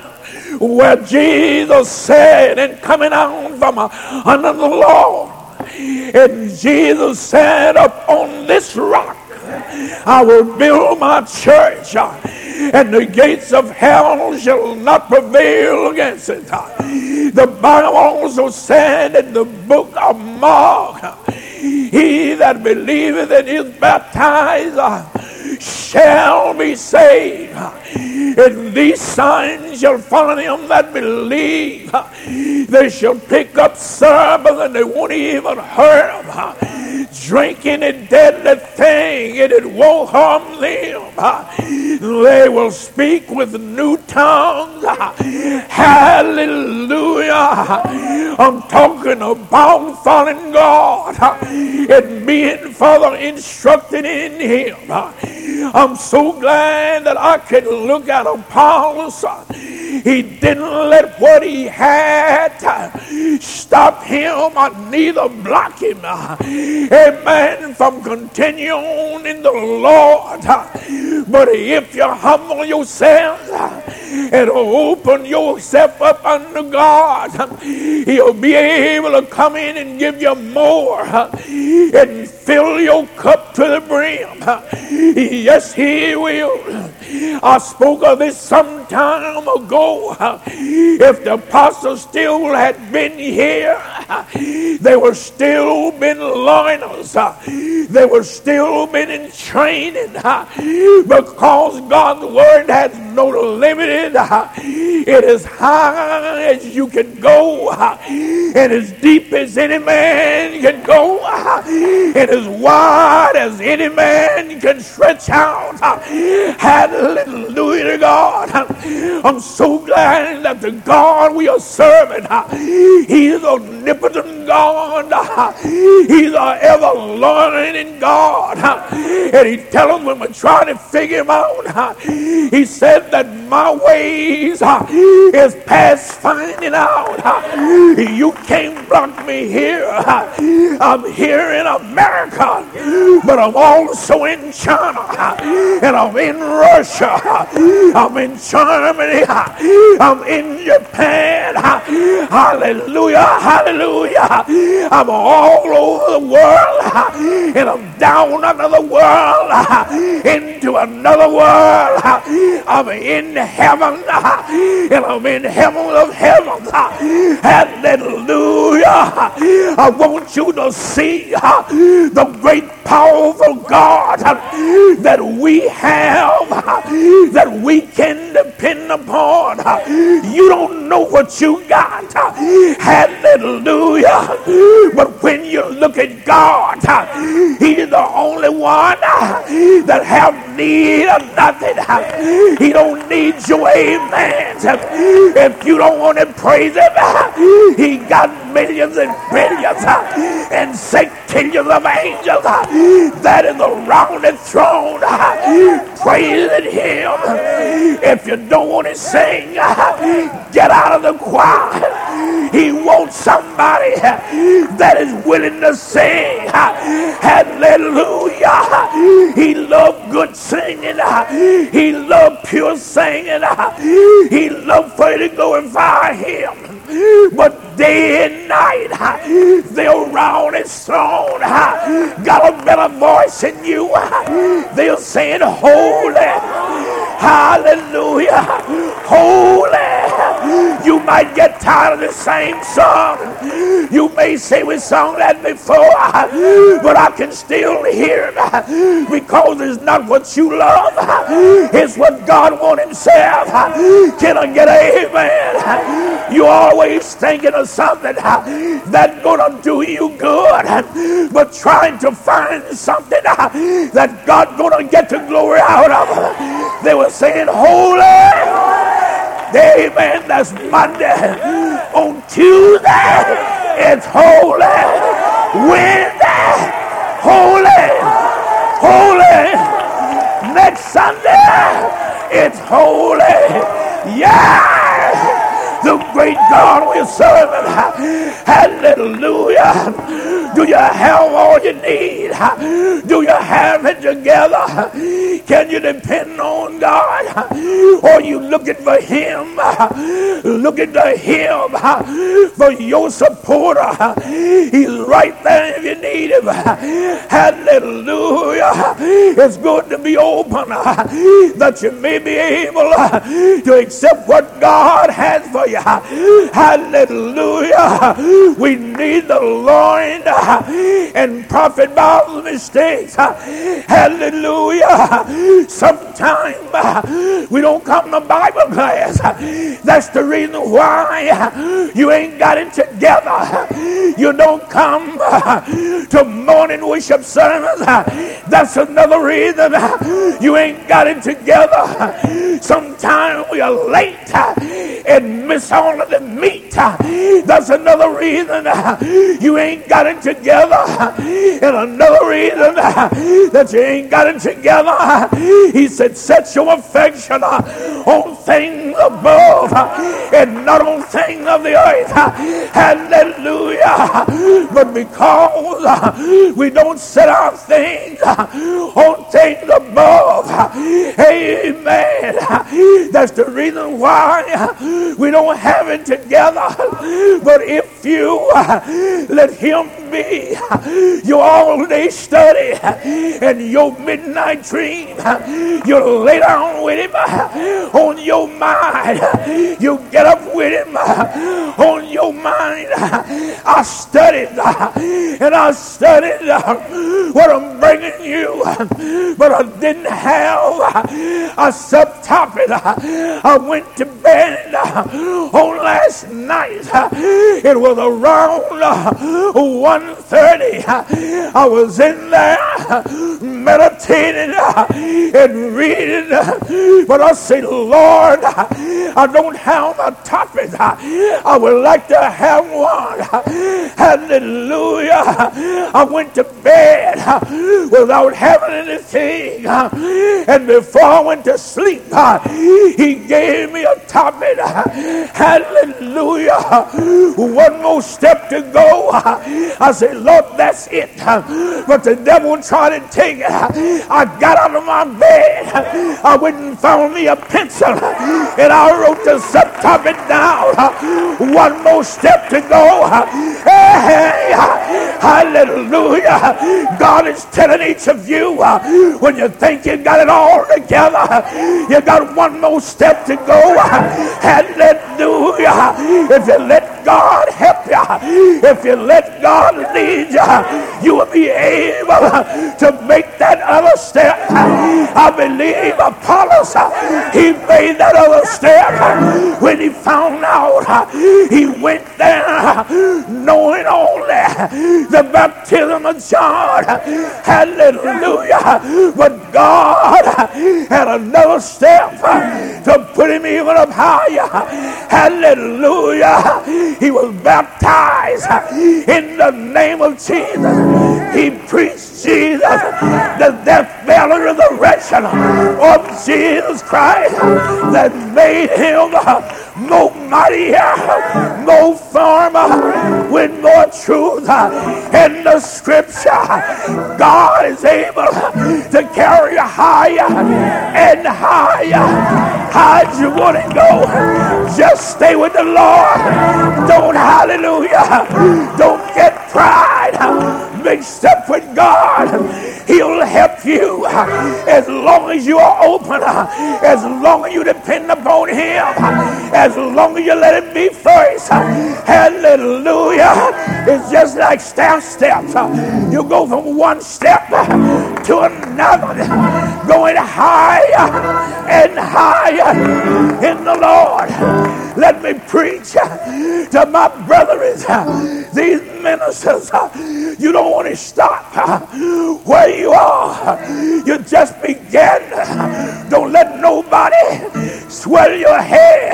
where Jesus said, and coming out from under the law, and Jesus said, Upon this rock I will build my church, uh, and the gates of hell shall not prevail against it. Uh, the Bible also said in the book of Mark, uh, He that believeth and is baptized shall be saved. And these signs shall follow them that believe. They shall pick up serpents and they won't even hurt them. Drinking a deadly thing and it won't harm them. They will speak with new tongues. Hallelujah. I'm talking about following God and being further instructed in Him. I'm so glad that I can look at Apollos. He didn't let what he had stop him or neither block him. Amen. From continuing in the Lord. But if you humble yourself and open yourself up unto God, He'll be able to come in and give you more and fill your cup to the brim. Yes, He will. I spoke of this some time ago. If the apostles still had been here, they were still been learners. They were still been in training because God's word has no limit. It is high as you can go and as deep as any man can go and as wide as any man can stretch out. Hallelujah to God. I'm so glad that the God we are serving, He's omnipotent God. He's our ever learning God. And He tells us when we're trying to figure Him out, He said that my ways is past finding out. You can't block me here. I'm here in America, but I'm also in China, and I'm in Russia, I'm in Germany, I'm in Japan. Hallelujah, hallelujah. I'm all over the world, and I'm down another world into another world. I'm in heaven, and I'm in heaven of heavens. Hallelujah. I want you to see the great powerful God that we have, that we can depend upon. You don't know what you got. Hallelujah. But when you look at God, He's the only one that have need of nothing. He don't need your amen. If you don't want to praise him, he got millions and billions and sextillions of angels that is around the throne praising him. If you don't want to sing, get out of the choir. He wants somebody that is willing to sing. Hallelujah. He loved good singing. He loved pure singing. He loved for you to glorify him. But day and night, they're around his throne. Got a better voice than you. They're saying, Holy. Hallelujah. Holy. You might get tired of the same song. You may say we sung that before, but I can still hear it because it's not what you love. It's what God wants himself. Can I get an amen? You always thinking of something that's gonna do you good, but trying to find something that God gonna get the glory out of. They were saying, Holy. Amen. That's Monday. On Tuesday, it's holy. Wednesday, holy. Holy. Next Sunday, it's holy. Yeah the great God we're serving. Hallelujah. Do you have all you need? Do you have it together? Can you depend on God? Or you looking for Him? Looking to Him for your supporter. He's right there if you need Him. Hallelujah. It's good to be open that you may be able to accept what God has for you. Hallelujah. We need the Lord and profit by all mistakes. Hallelujah. Sometimes we don't come to Bible class. That's the reason why you ain't got it together. You don't come to morning worship service. That's another reason you ain't got it together. Sometimes we are late uh, and miss all of the meat uh, that That's another reason uh, you ain't got it together. And another reason that you ain't got it together. He said, Set your affection on things above and not on things of the earth. Hallelujah. But because we don't set our things on things above, amen. That's the reason why we don't have it together. But if you let Him be your all day study and your midnight dream, you'll lay down with Him on your mind, you get up with Him on your mind. I studied and I studied what I'm bringing you, but I didn't have a subtopic. I went to bed uh, on last night. It was around uh, 1.30. I was in there meditating uh, and reading, but I said, Lord, I don't have a topic. I would like to have one. Hallelujah. I went to bed without having anything. And before I went to sleep, he gave me a topic. Hallelujah. One more step to go. I said, Lord, that's it. But the devil tried to take it. I got out of my bed. I went and found me a pencil and I wrote the subtopic down. One more step to go. Hey, hallelujah. God is telling each of you uh, when you think you've got it all together, you've got one more step to go. Hallelujah. If you let God help you, if you let God lead you, you will be able to make that other step. I believe Apollos, uh, he made that other step when he found out uh, he went there knowing only the baptism of John. Hallelujah. But God had another step to put him even up higher. Hallelujah. He was baptized in the name of Jesus. He preached Jesus, the death, burial, and resurrection of Jesus Christ that made him more mightier, more firmer, with more truth in the scripture. God is able to carry you higher and higher. How'd you want to go? Just stay with the Lord. Don't hallelujah. Don't get pride mixed up with God. He'll help you as long as you are open, as long as you depend upon Him, as long as you let Him be first. Hallelujah. It's just like stair steps. You go from one step to another, going higher and higher in the Lord. Let me preach to my brothers, these ministers. You don't want to stop where you are. You just begin. Don't let nobody swell your head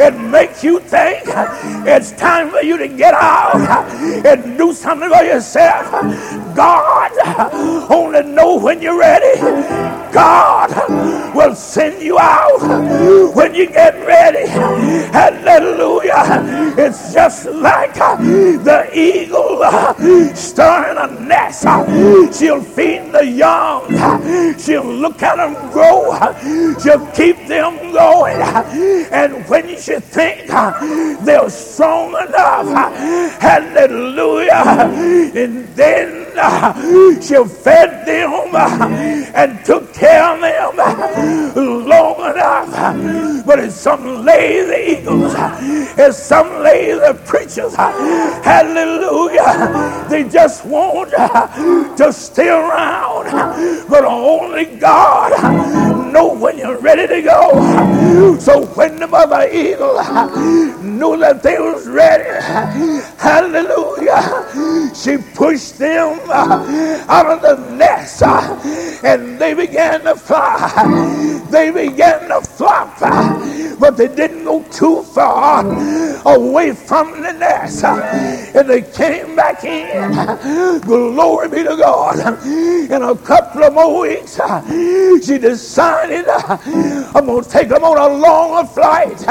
and make you think it's time for you to get out and do something for yourself. God only know when you're ready. God will send you out when you get ready. Hallelujah. It's just like uh, the eagle uh, stirring a nest. Uh, she'll feed the young. She'll look at them grow. She'll keep them going. And when you think they're strong enough, hallelujah, and then she'll feed them and took care of them long enough. But it's some lazy eagles, it's some lazy preachers, hallelujah. They just want to stay around, but only God know when you're ready to go. So when the mother eagle knew that they was ready, hallelujah, she pushed them out of the nest and they began to fly. They began to flop. But they didn't go too far away from the nest. And they came back in. Glory be to God. In a couple of more weeks, she decided I'm going to take them on a longer flight.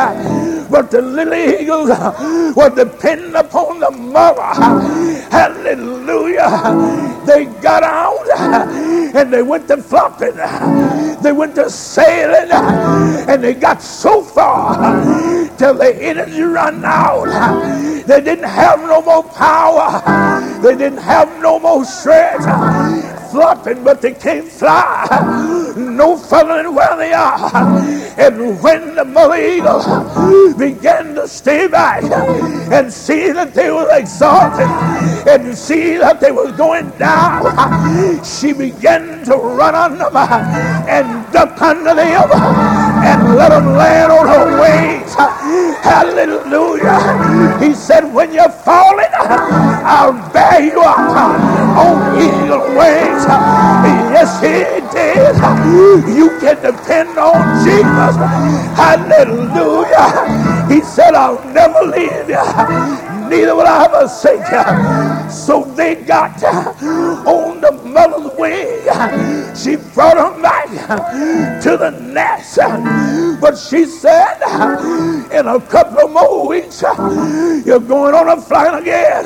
But the little eagles were depending upon the mother. Hallelujah. They got out and they went to flopping. They went to sailing and they got so far till the energy ran out. They didn't have no more power. They didn't have no more strength. Flopping, but they can't fly no further than where they are. And when the mother eagle began to stay back and see that they were exhausted and see that they were going down, she began to run under them and duck under them and let them land on her wings. Hallelujah. He said, when you're falling, I'll bear you up on eagle wings. Yes, he did. You can depend on Jesus. Hallelujah. He said, I'll never leave you neither will I forsake you. So they got on the mother's way. She brought him back to the nest. But she said, in a couple of more weeks, you're going on a flight again.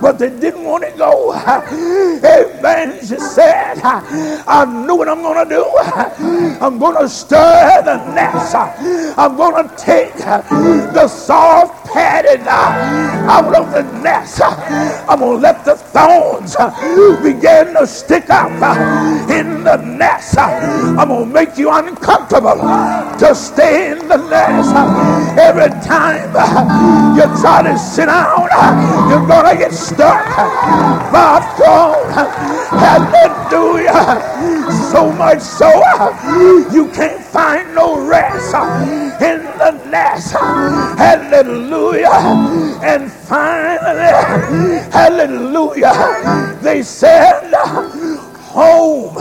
But they didn't want to go. Amen. She said, I know what I'm going to do. I'm going to stir the nest. I'm going to take the soft padded out of the nest. I'm going to let the thorns begin to stick up in the nest. I'm going to make you uncomfortable to stay in the nest. Every time you try to sit down, you're going to get stuck a thorn. Hallelujah. So much so you can't find no rest in the nest. Hallelujah. And finally, hallelujah, they said, home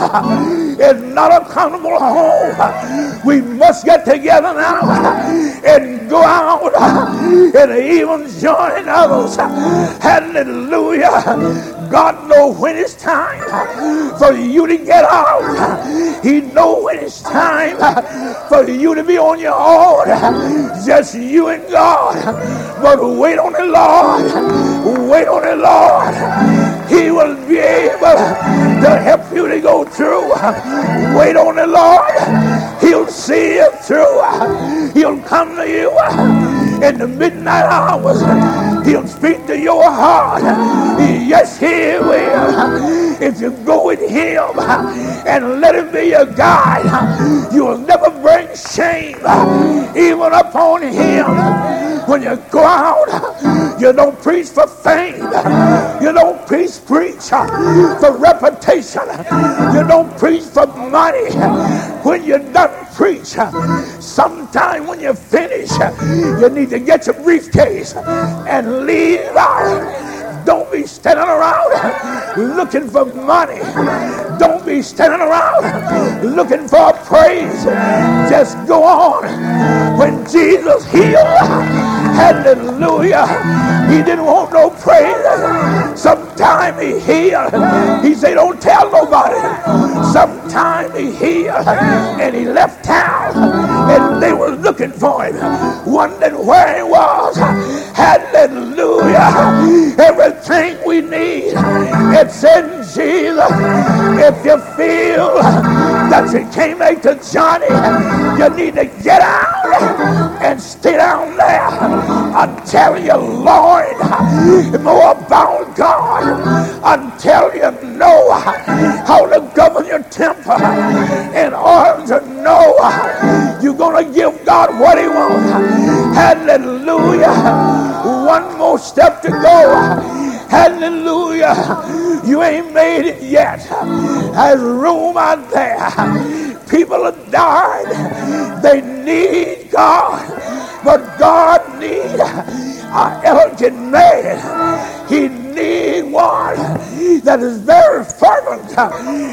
is not a comfortable home. We must get together now and go out and even join others. Hallelujah. God knows when it's time for you to get out. He knows when it's time for you to be on your own. Just you and God. But wait on the Lord. Wait on the Lord. He will be able to help you to go through. Wait on the Lord. He'll see you through. He'll come to you in the midnight hours. He'll speak to your heart. Yes, He will. If you go with Him and let Him be your guide, you will never bring shame even upon Him. When you go out, you don't preach for fame. You don't preach, preach for reputation. You don't preach for money. When you're done preach, sometime when you finish, you need to get your briefcase and leave. Don't be standing around looking for money. Don't be standing around looking for praise. Just go on. When Jesus healed, hallelujah, he didn't want no praise. Sometime he healed. He said, don't tell nobody. Sometime he healed and he left town and they were looking for him, wondering where he was. Hallelujah. Everything we need, it's in Jesus. If you feel that you can't make the journey, you need to get out and stay down there until you Lord more about God until you know how to govern your temper in order to know you're going to give God what he wants. Hallelujah. One more step to go. Hallelujah. You ain't made it yet. There's room out there. People have died. They need God. But God needs an elegant man. He need one that is very fervent.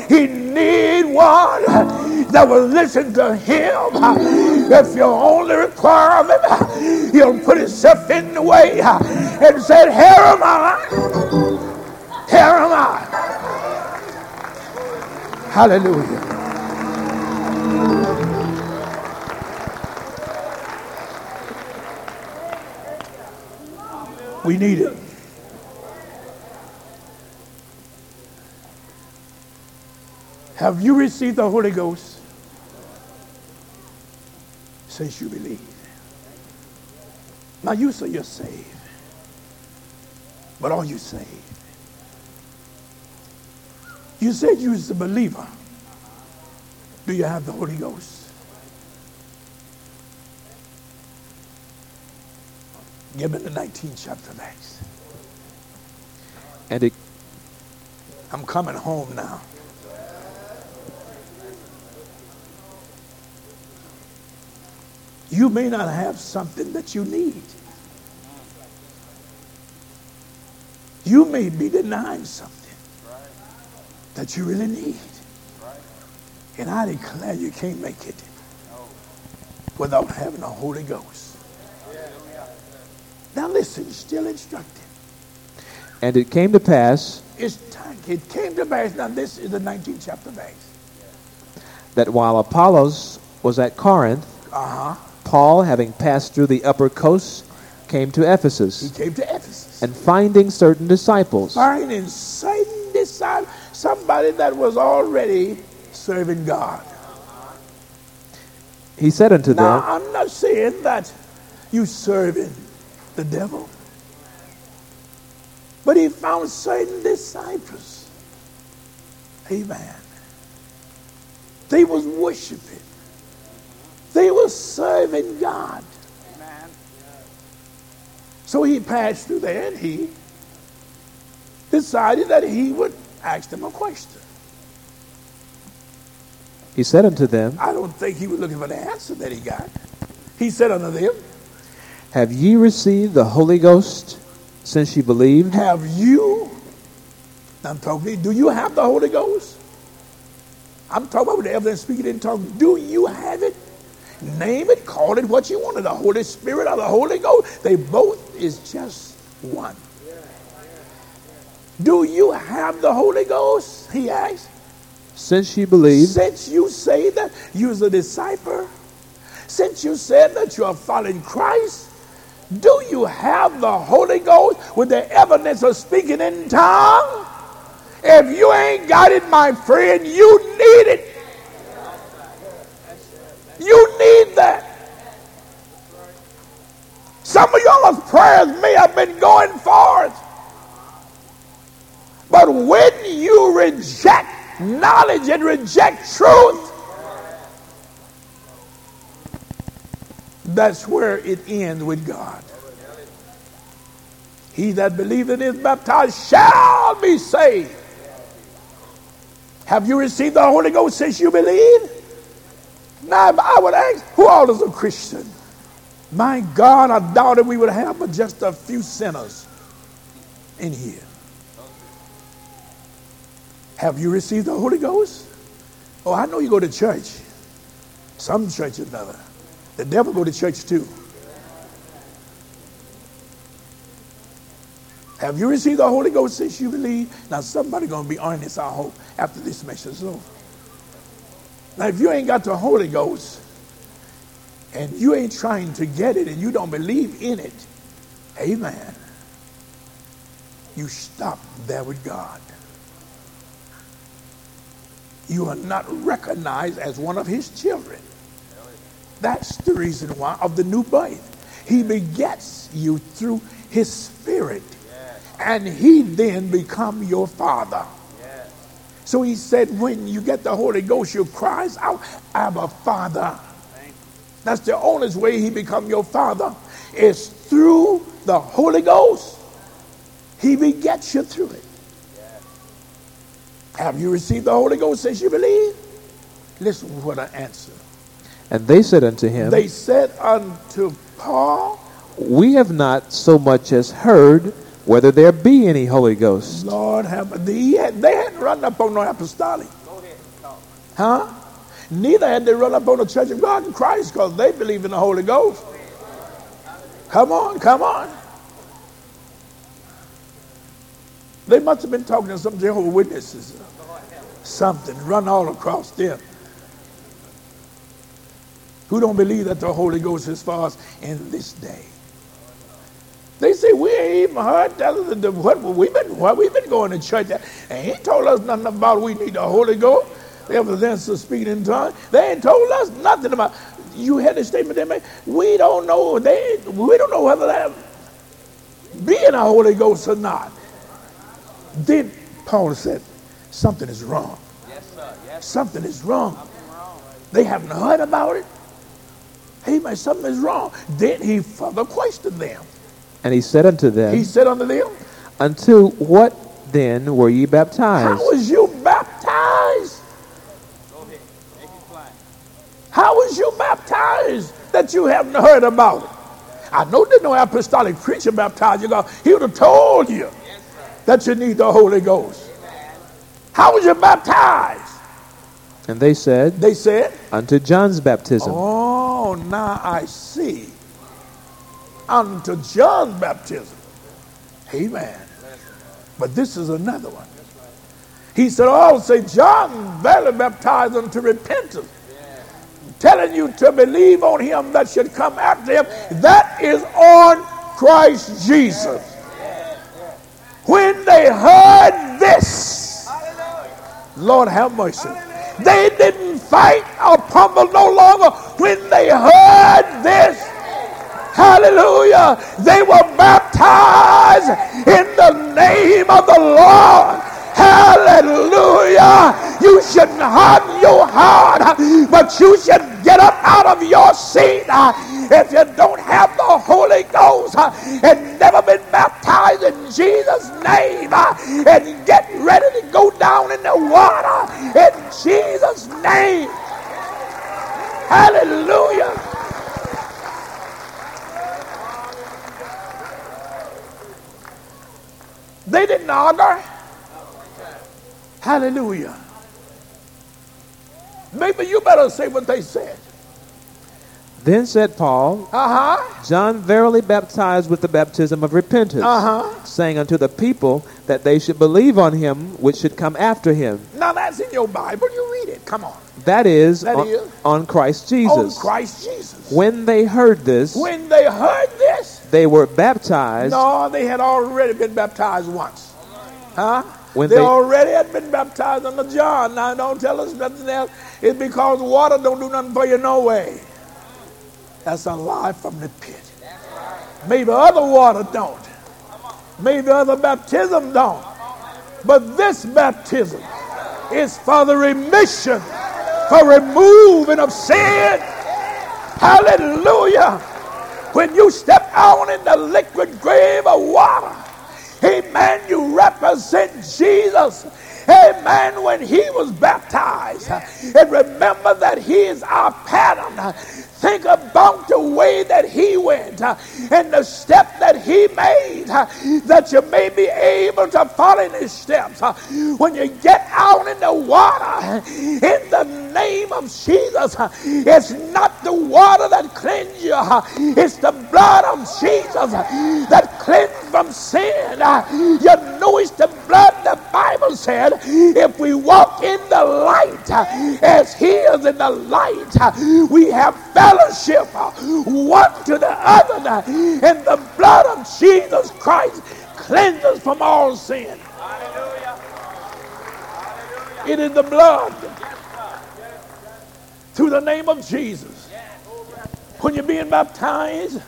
He need one that will listen to him. If you only require him, he'll put himself in the way and said, Here am I. Here am I. Hallelujah. We need it. Have you received the Holy Ghost since you believe? Now you say you're saved, but are you saved? You said you was a believer. Do you have the Holy Ghost? Give me the 19th chapter of Acts. And it I'm coming home now. You may not have something that you need. You may be denying something that you really need. And I declare you can't make it without having the Holy Ghost. Now listen, still instructed. and it came to pass It's time. It came to pass. Now this is the 19th chapter of Acts. that while Apollos was at Corinth, Uh-huh. Paul, having passed through the upper coast, came to Ephesus. He came to Ephesus. and finding certain disciples, finding Satan decide somebody that was already serving God. he said unto Now, them, I'm not saying that you serving the devil, but he found certain disciples. Amen. They was worshiping. They were serving God. Amen. So he passed through there and he decided that he would ask them a question. he said unto them, I don't think he was looking for the answer that he got. He said unto them, Have ye received the Holy Ghost since ye believed? Have you, I'm talking to you, do you have the Holy Ghost? I'm talking about the evidence speaking in tongues. Do you have it? Name it, call it what you want. The Holy Spirit or the Holy Ghost, they both is just one. Do you have the Holy Ghost? He asked. Since ye believed, Since you say that you're a disciple, since you said that you are following Christ, do you have the Holy Ghost with the evidence of speaking in tongues? If you ain't got it, my friend, you need it. You need that. Some of y'all's prayers may have been going forth. But when you reject knowledge and reject truth, that's where it ends with God. He that believeth and is baptized shall be saved. Have you received the Holy Ghost since you believe? Now, I would ask, who all is a Christian? My God, I doubted we would have but just a few sinners in here. Have you received the Holy Ghost? Oh, I know you go to church. Some churches never. The devil go to church too. Have you received the Holy Ghost since you believe? Now somebody gonna be honest, I hope, after this message is over. Now if you ain't got the Holy Ghost and you ain't trying to get it and you don't believe in it, amen. You stop there with God. You are not recognized as one of his children. That's the reason why of the new birth. He begets you through his spirit. And he then become your father. So he said, when you get the Holy Ghost, you cries out, Abba, Father. That's the only way he become your father is through the Holy Ghost. He begets you through it. Have you received the Holy Ghost since you believe? Listen to what I answer. And they said unto him, They said unto Paul, We have not so much as heard whether there be any Holy Ghost. Lord have they, had, they hadn't run up on no apostolic. Huh? Neither had they run up on the Church of God in Christ because they believe in the Holy Ghost. Come on, come on. They must have been talking to some Jehovah Witnesses. Something run all across them. Who don't believe that the Holy Ghost is for us in this day? They say we ain't even heard that the, what we've been what we've been going to church at, and he told us nothing about we need the Holy Ghost. The evidence of speaking in tongues. They ain't told us nothing about. You had a statement they made. We don't know. They we don't know whether that being a Holy Ghost or not. Then Paul said, something is wrong. Yes, sir. Yes. Something is wrong. They haven't heard about it. Amen. Something is wrong. Then he further questioned them. And he said unto them, He said unto them, Unto what then were ye baptized? How was you baptized? Go ahead. Make it plain. How was you baptized that you haven't heard about it? I know there's no apostolic preacher baptized you. God. He would have told you that you need the Holy Ghost. How was you baptized? And they said, They said, Unto John's baptism. Oh, now I see. Unto John's baptism. Amen. But this is another one. He said, Oh, say, John barely baptized unto repentance. Telling you to believe on him that should come after him. That is on Christ Jesus. When they heard this, Lord have mercy. They didn't fight or pummel no longer when they heard this. Hallelujah. They were baptized in the name of the Lord. Hallelujah. You shouldn't harden your heart, but you should get up out of your seat uh, if you don't have the Holy Ghost uh, and never been baptized in Jesus' name uh, and get ready to go down in the water in Jesus' name. Hallelujah. They didn't argue. Hallelujah. Maybe you better say what they said. Then said Paul, Uh huh. John verily baptized with the baptism of repentance, Uh huh. saying unto the people that they should believe on him which should come after him. Now that's in your Bible. You read it. Come on. That is, That on, is. on Christ Jesus. On Christ Jesus. When they heard this, When they heard this, they were baptized. no, they had already been baptized once. Huh? When they, they- already had been baptized under John. Now don't tell us nothing else. It's because water don't do nothing for you no way. That's a lie from the pit. Maybe other water don't. Maybe other baptism don't. But this baptism is for the remission, for removing of sin. Hallelujah. When you step out in the liquid grave of water, amen, you represent Jesus. Amen. When he was baptized, and remember that he is our pattern. Think about the way that he went uh, and the step that he made uh, that you may be able to follow in his steps. Uh, When you get out in the water, in the name of Jesus, it's not the water that cleanses you, it's the blood of Jesus that cleanses from sin. You know it's the blood, the Bible said, if we walk in the light as he is in the light, we have fellowship uh, one to the other, and the blood of Jesus Christ cleanses from all sin. It is the blood through the name of Jesus. When you're being baptized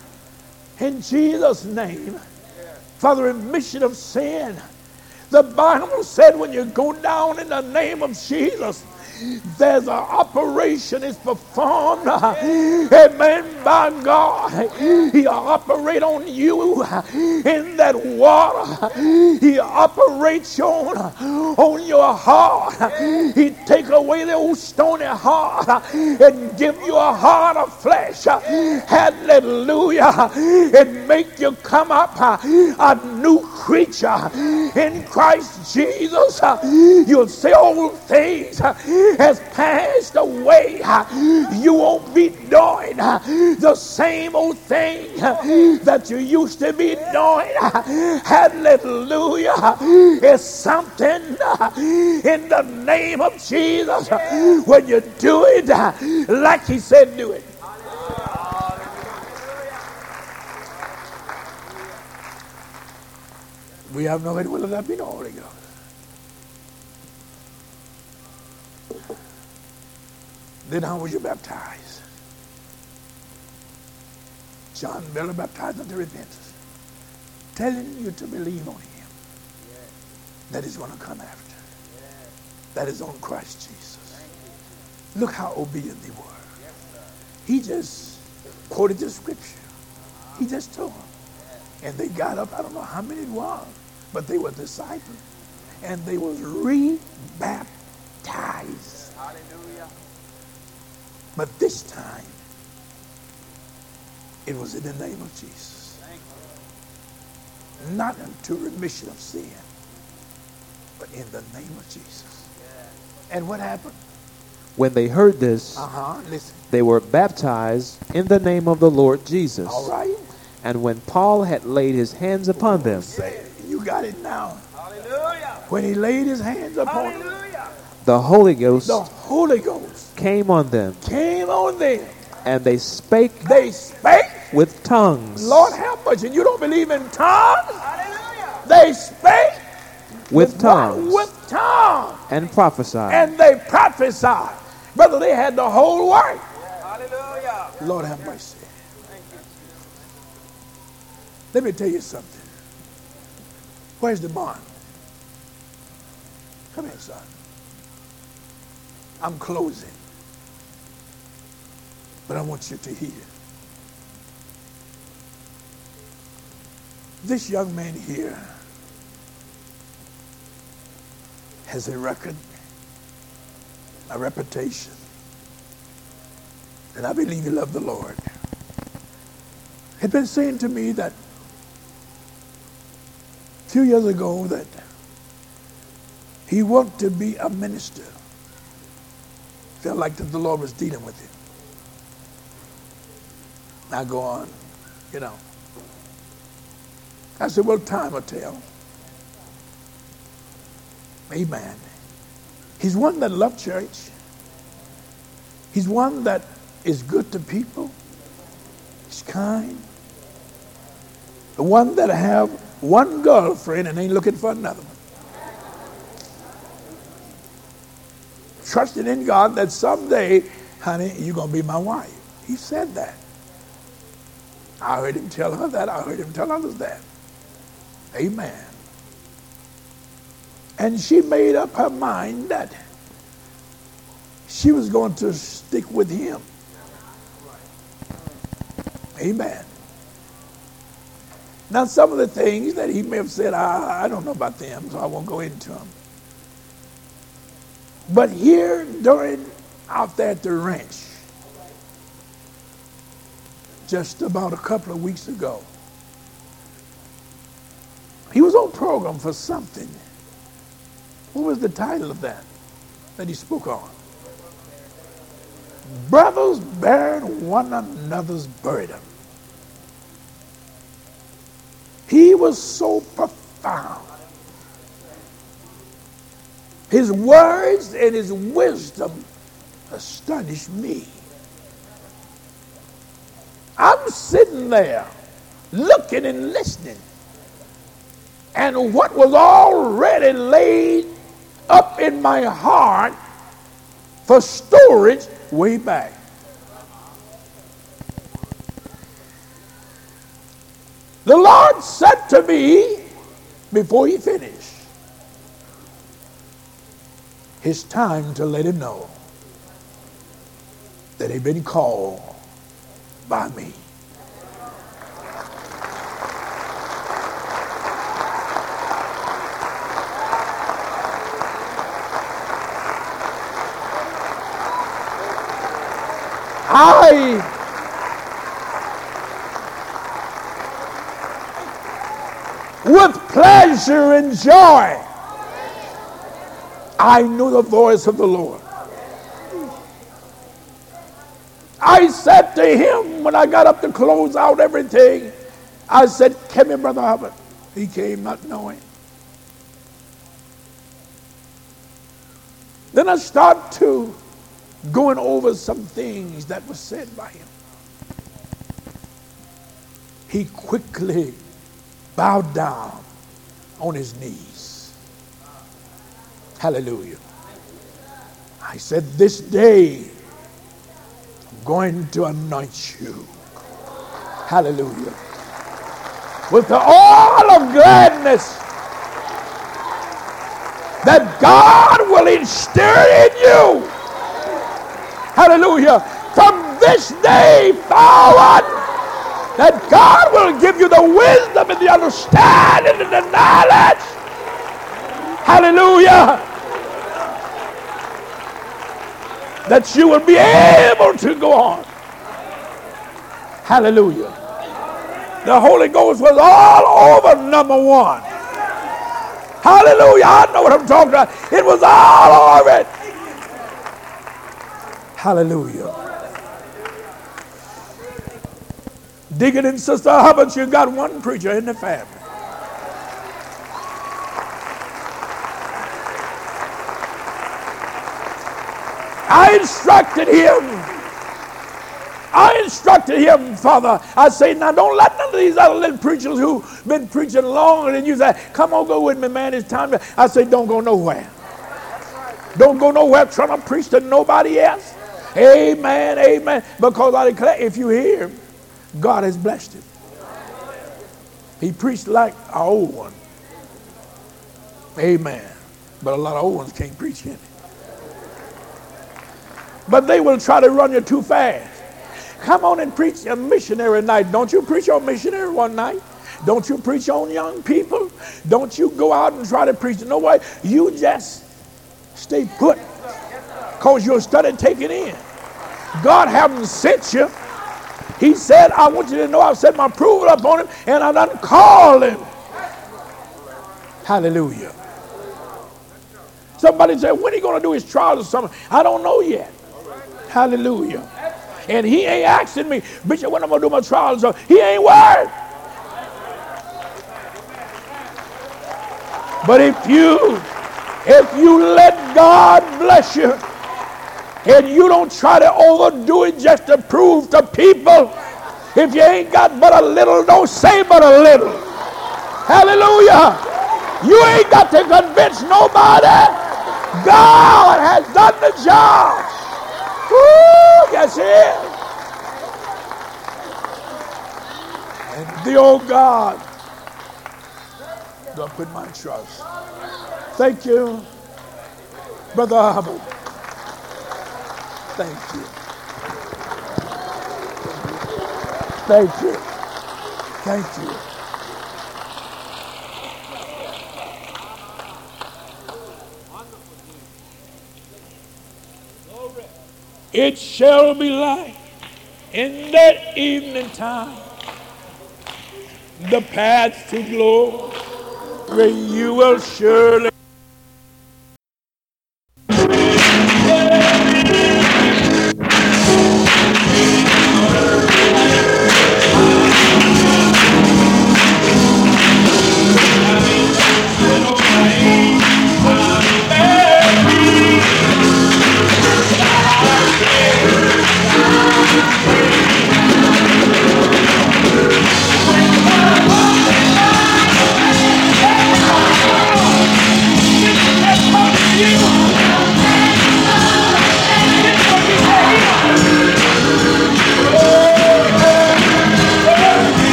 in Jesus' name for the remission of sin, the Bible said when you go down in the name of Jesus, there's an operation is performed, amen, by God. He'll operate on you in that water. He operates on, on your heart. He take away the old stony heart and give you a heart of flesh. Hallelujah. And make you come up a new creature in Christ Jesus. You'll say old things has passed away. You won't be doing the same old thing that you used to be doing. Hallelujah. It's something in the name of Jesus when you do it like he said do it. We have no idea whether that be the Holy. Then how was you baptized? John Miller baptized unto repentance, telling you to believe on him that is going to come after. That is on Christ Jesus. Look how obedient they were. He just quoted the scripture. He just told them. And they got up, I don't know how many it was, but they were disciples. And they was rebaptized. Hallelujah. But this time, it was in the name of Jesus. Not unto remission of sin, but in the name of Jesus. And what happened? When they heard this, Uh-huh. Listen. they were baptized in the name of the Lord Jesus. All right. And when Paul had laid his hands upon them, Say it. You got it now. Hallelujah. When he laid his hands upon them, Hallelujah. the Holy Ghost the Holy Ghost came on them, came on them. and they spake They spake. with tongues. Lord have mercy. You don't believe in tongues? Hallelujah. They spake with what? tongues With tongues. and prophesied. And they prophesied. Brother, they had the whole word. Hallelujah. Lord have mercy. Let me tell you something. Where's the bond? Come here, son. I'm closing. But I want you to hear. This young man here has a record, a reputation, and I believe he loved the Lord. Had been saying to me that a few years ago that he wanted to be a minister. Felt like that the Lord was dealing with him. I go on, you know. I said, well, time will tell. Amen. He's one that loved church. He's one that is good to people. He's kind. The one that have one girlfriend and ain't looking for another one. Trusting in God that someday, honey, you're going to be my wife. He said that. I heard him tell her that. I heard him tell others that. Amen. And she made up her mind that she was going to stick with him. Amen. Now, some of the things that he may have said, I, I don't know about them, so I won't go into them. But here, during out there at the ranch, just about a couple of weeks ago, he was on program for something. What was the title of that that he spoke on? Brothers bearing one another's burden. He was so profound. His words and his wisdom astonished me. I'm sitting there looking and listening. And what was already laid up in my heart for storage way back. The Lord said to me before he finished, it's time to let him know that he'd been called by me. I with pleasure and joy I knew the voice of the Lord. I said to him when I got up to close out everything, I said, Come here, Brother Hubbard. He came not knowing. Then I start to going over some things that were said by him. He quickly bowed down on his knees. Hallelujah. I said, This day going to anoint you. Hallelujah. With the oil of gladness that God will instill in you. Hallelujah. From this day forward, that God will give you the wisdom and the understanding and the knowledge. Hallelujah. That you will be able to go on. Hallelujah. The Holy Ghost was all over number one. Hallelujah. I know what I'm talking about. It was all over it. Hallelujah. Deacon and Sister Hubbard, you got one preacher in the family. I instructed him. I instructed him, Father. I say, now don't let none of these other little preachers who've been preaching longer than you say, come on, go with me, man. It's time. To... I say, don't go nowhere. Don't go nowhere trying to preach to nobody else. Amen, amen. Because I declare, if you hear, him, God has blessed him. He preached like our old one. Amen. But a lot of old ones can't preach in it. But they will try to run you too fast. Come on and preach a missionary night. Don't you preach on missionary one night? Don't you preach on young people? Don't you go out and try to preach No way. You just stay put because you'll study taking in. God haven't sent you. He said, I want you to know I've set my approval upon him and I done called him. Hallelujah. Somebody said, when he going to do his trials or something? I don't know yet. Hallelujah. And he ain't asking me, Bishop, when I'm going to do my trials. So he ain't worried. But if you, if you let God bless you, and you don't try to overdo it just to prove to people, if you ain't got but a little, don't say but a little. Hallelujah. You ain't got to convince nobody. God has done the job. Yes, He is. And the old God, don't put my trust. Thank you, Brother Hubbard. Thank you. Thank you. Thank you. It shall be light in that evening time. The path to glory where you will surely.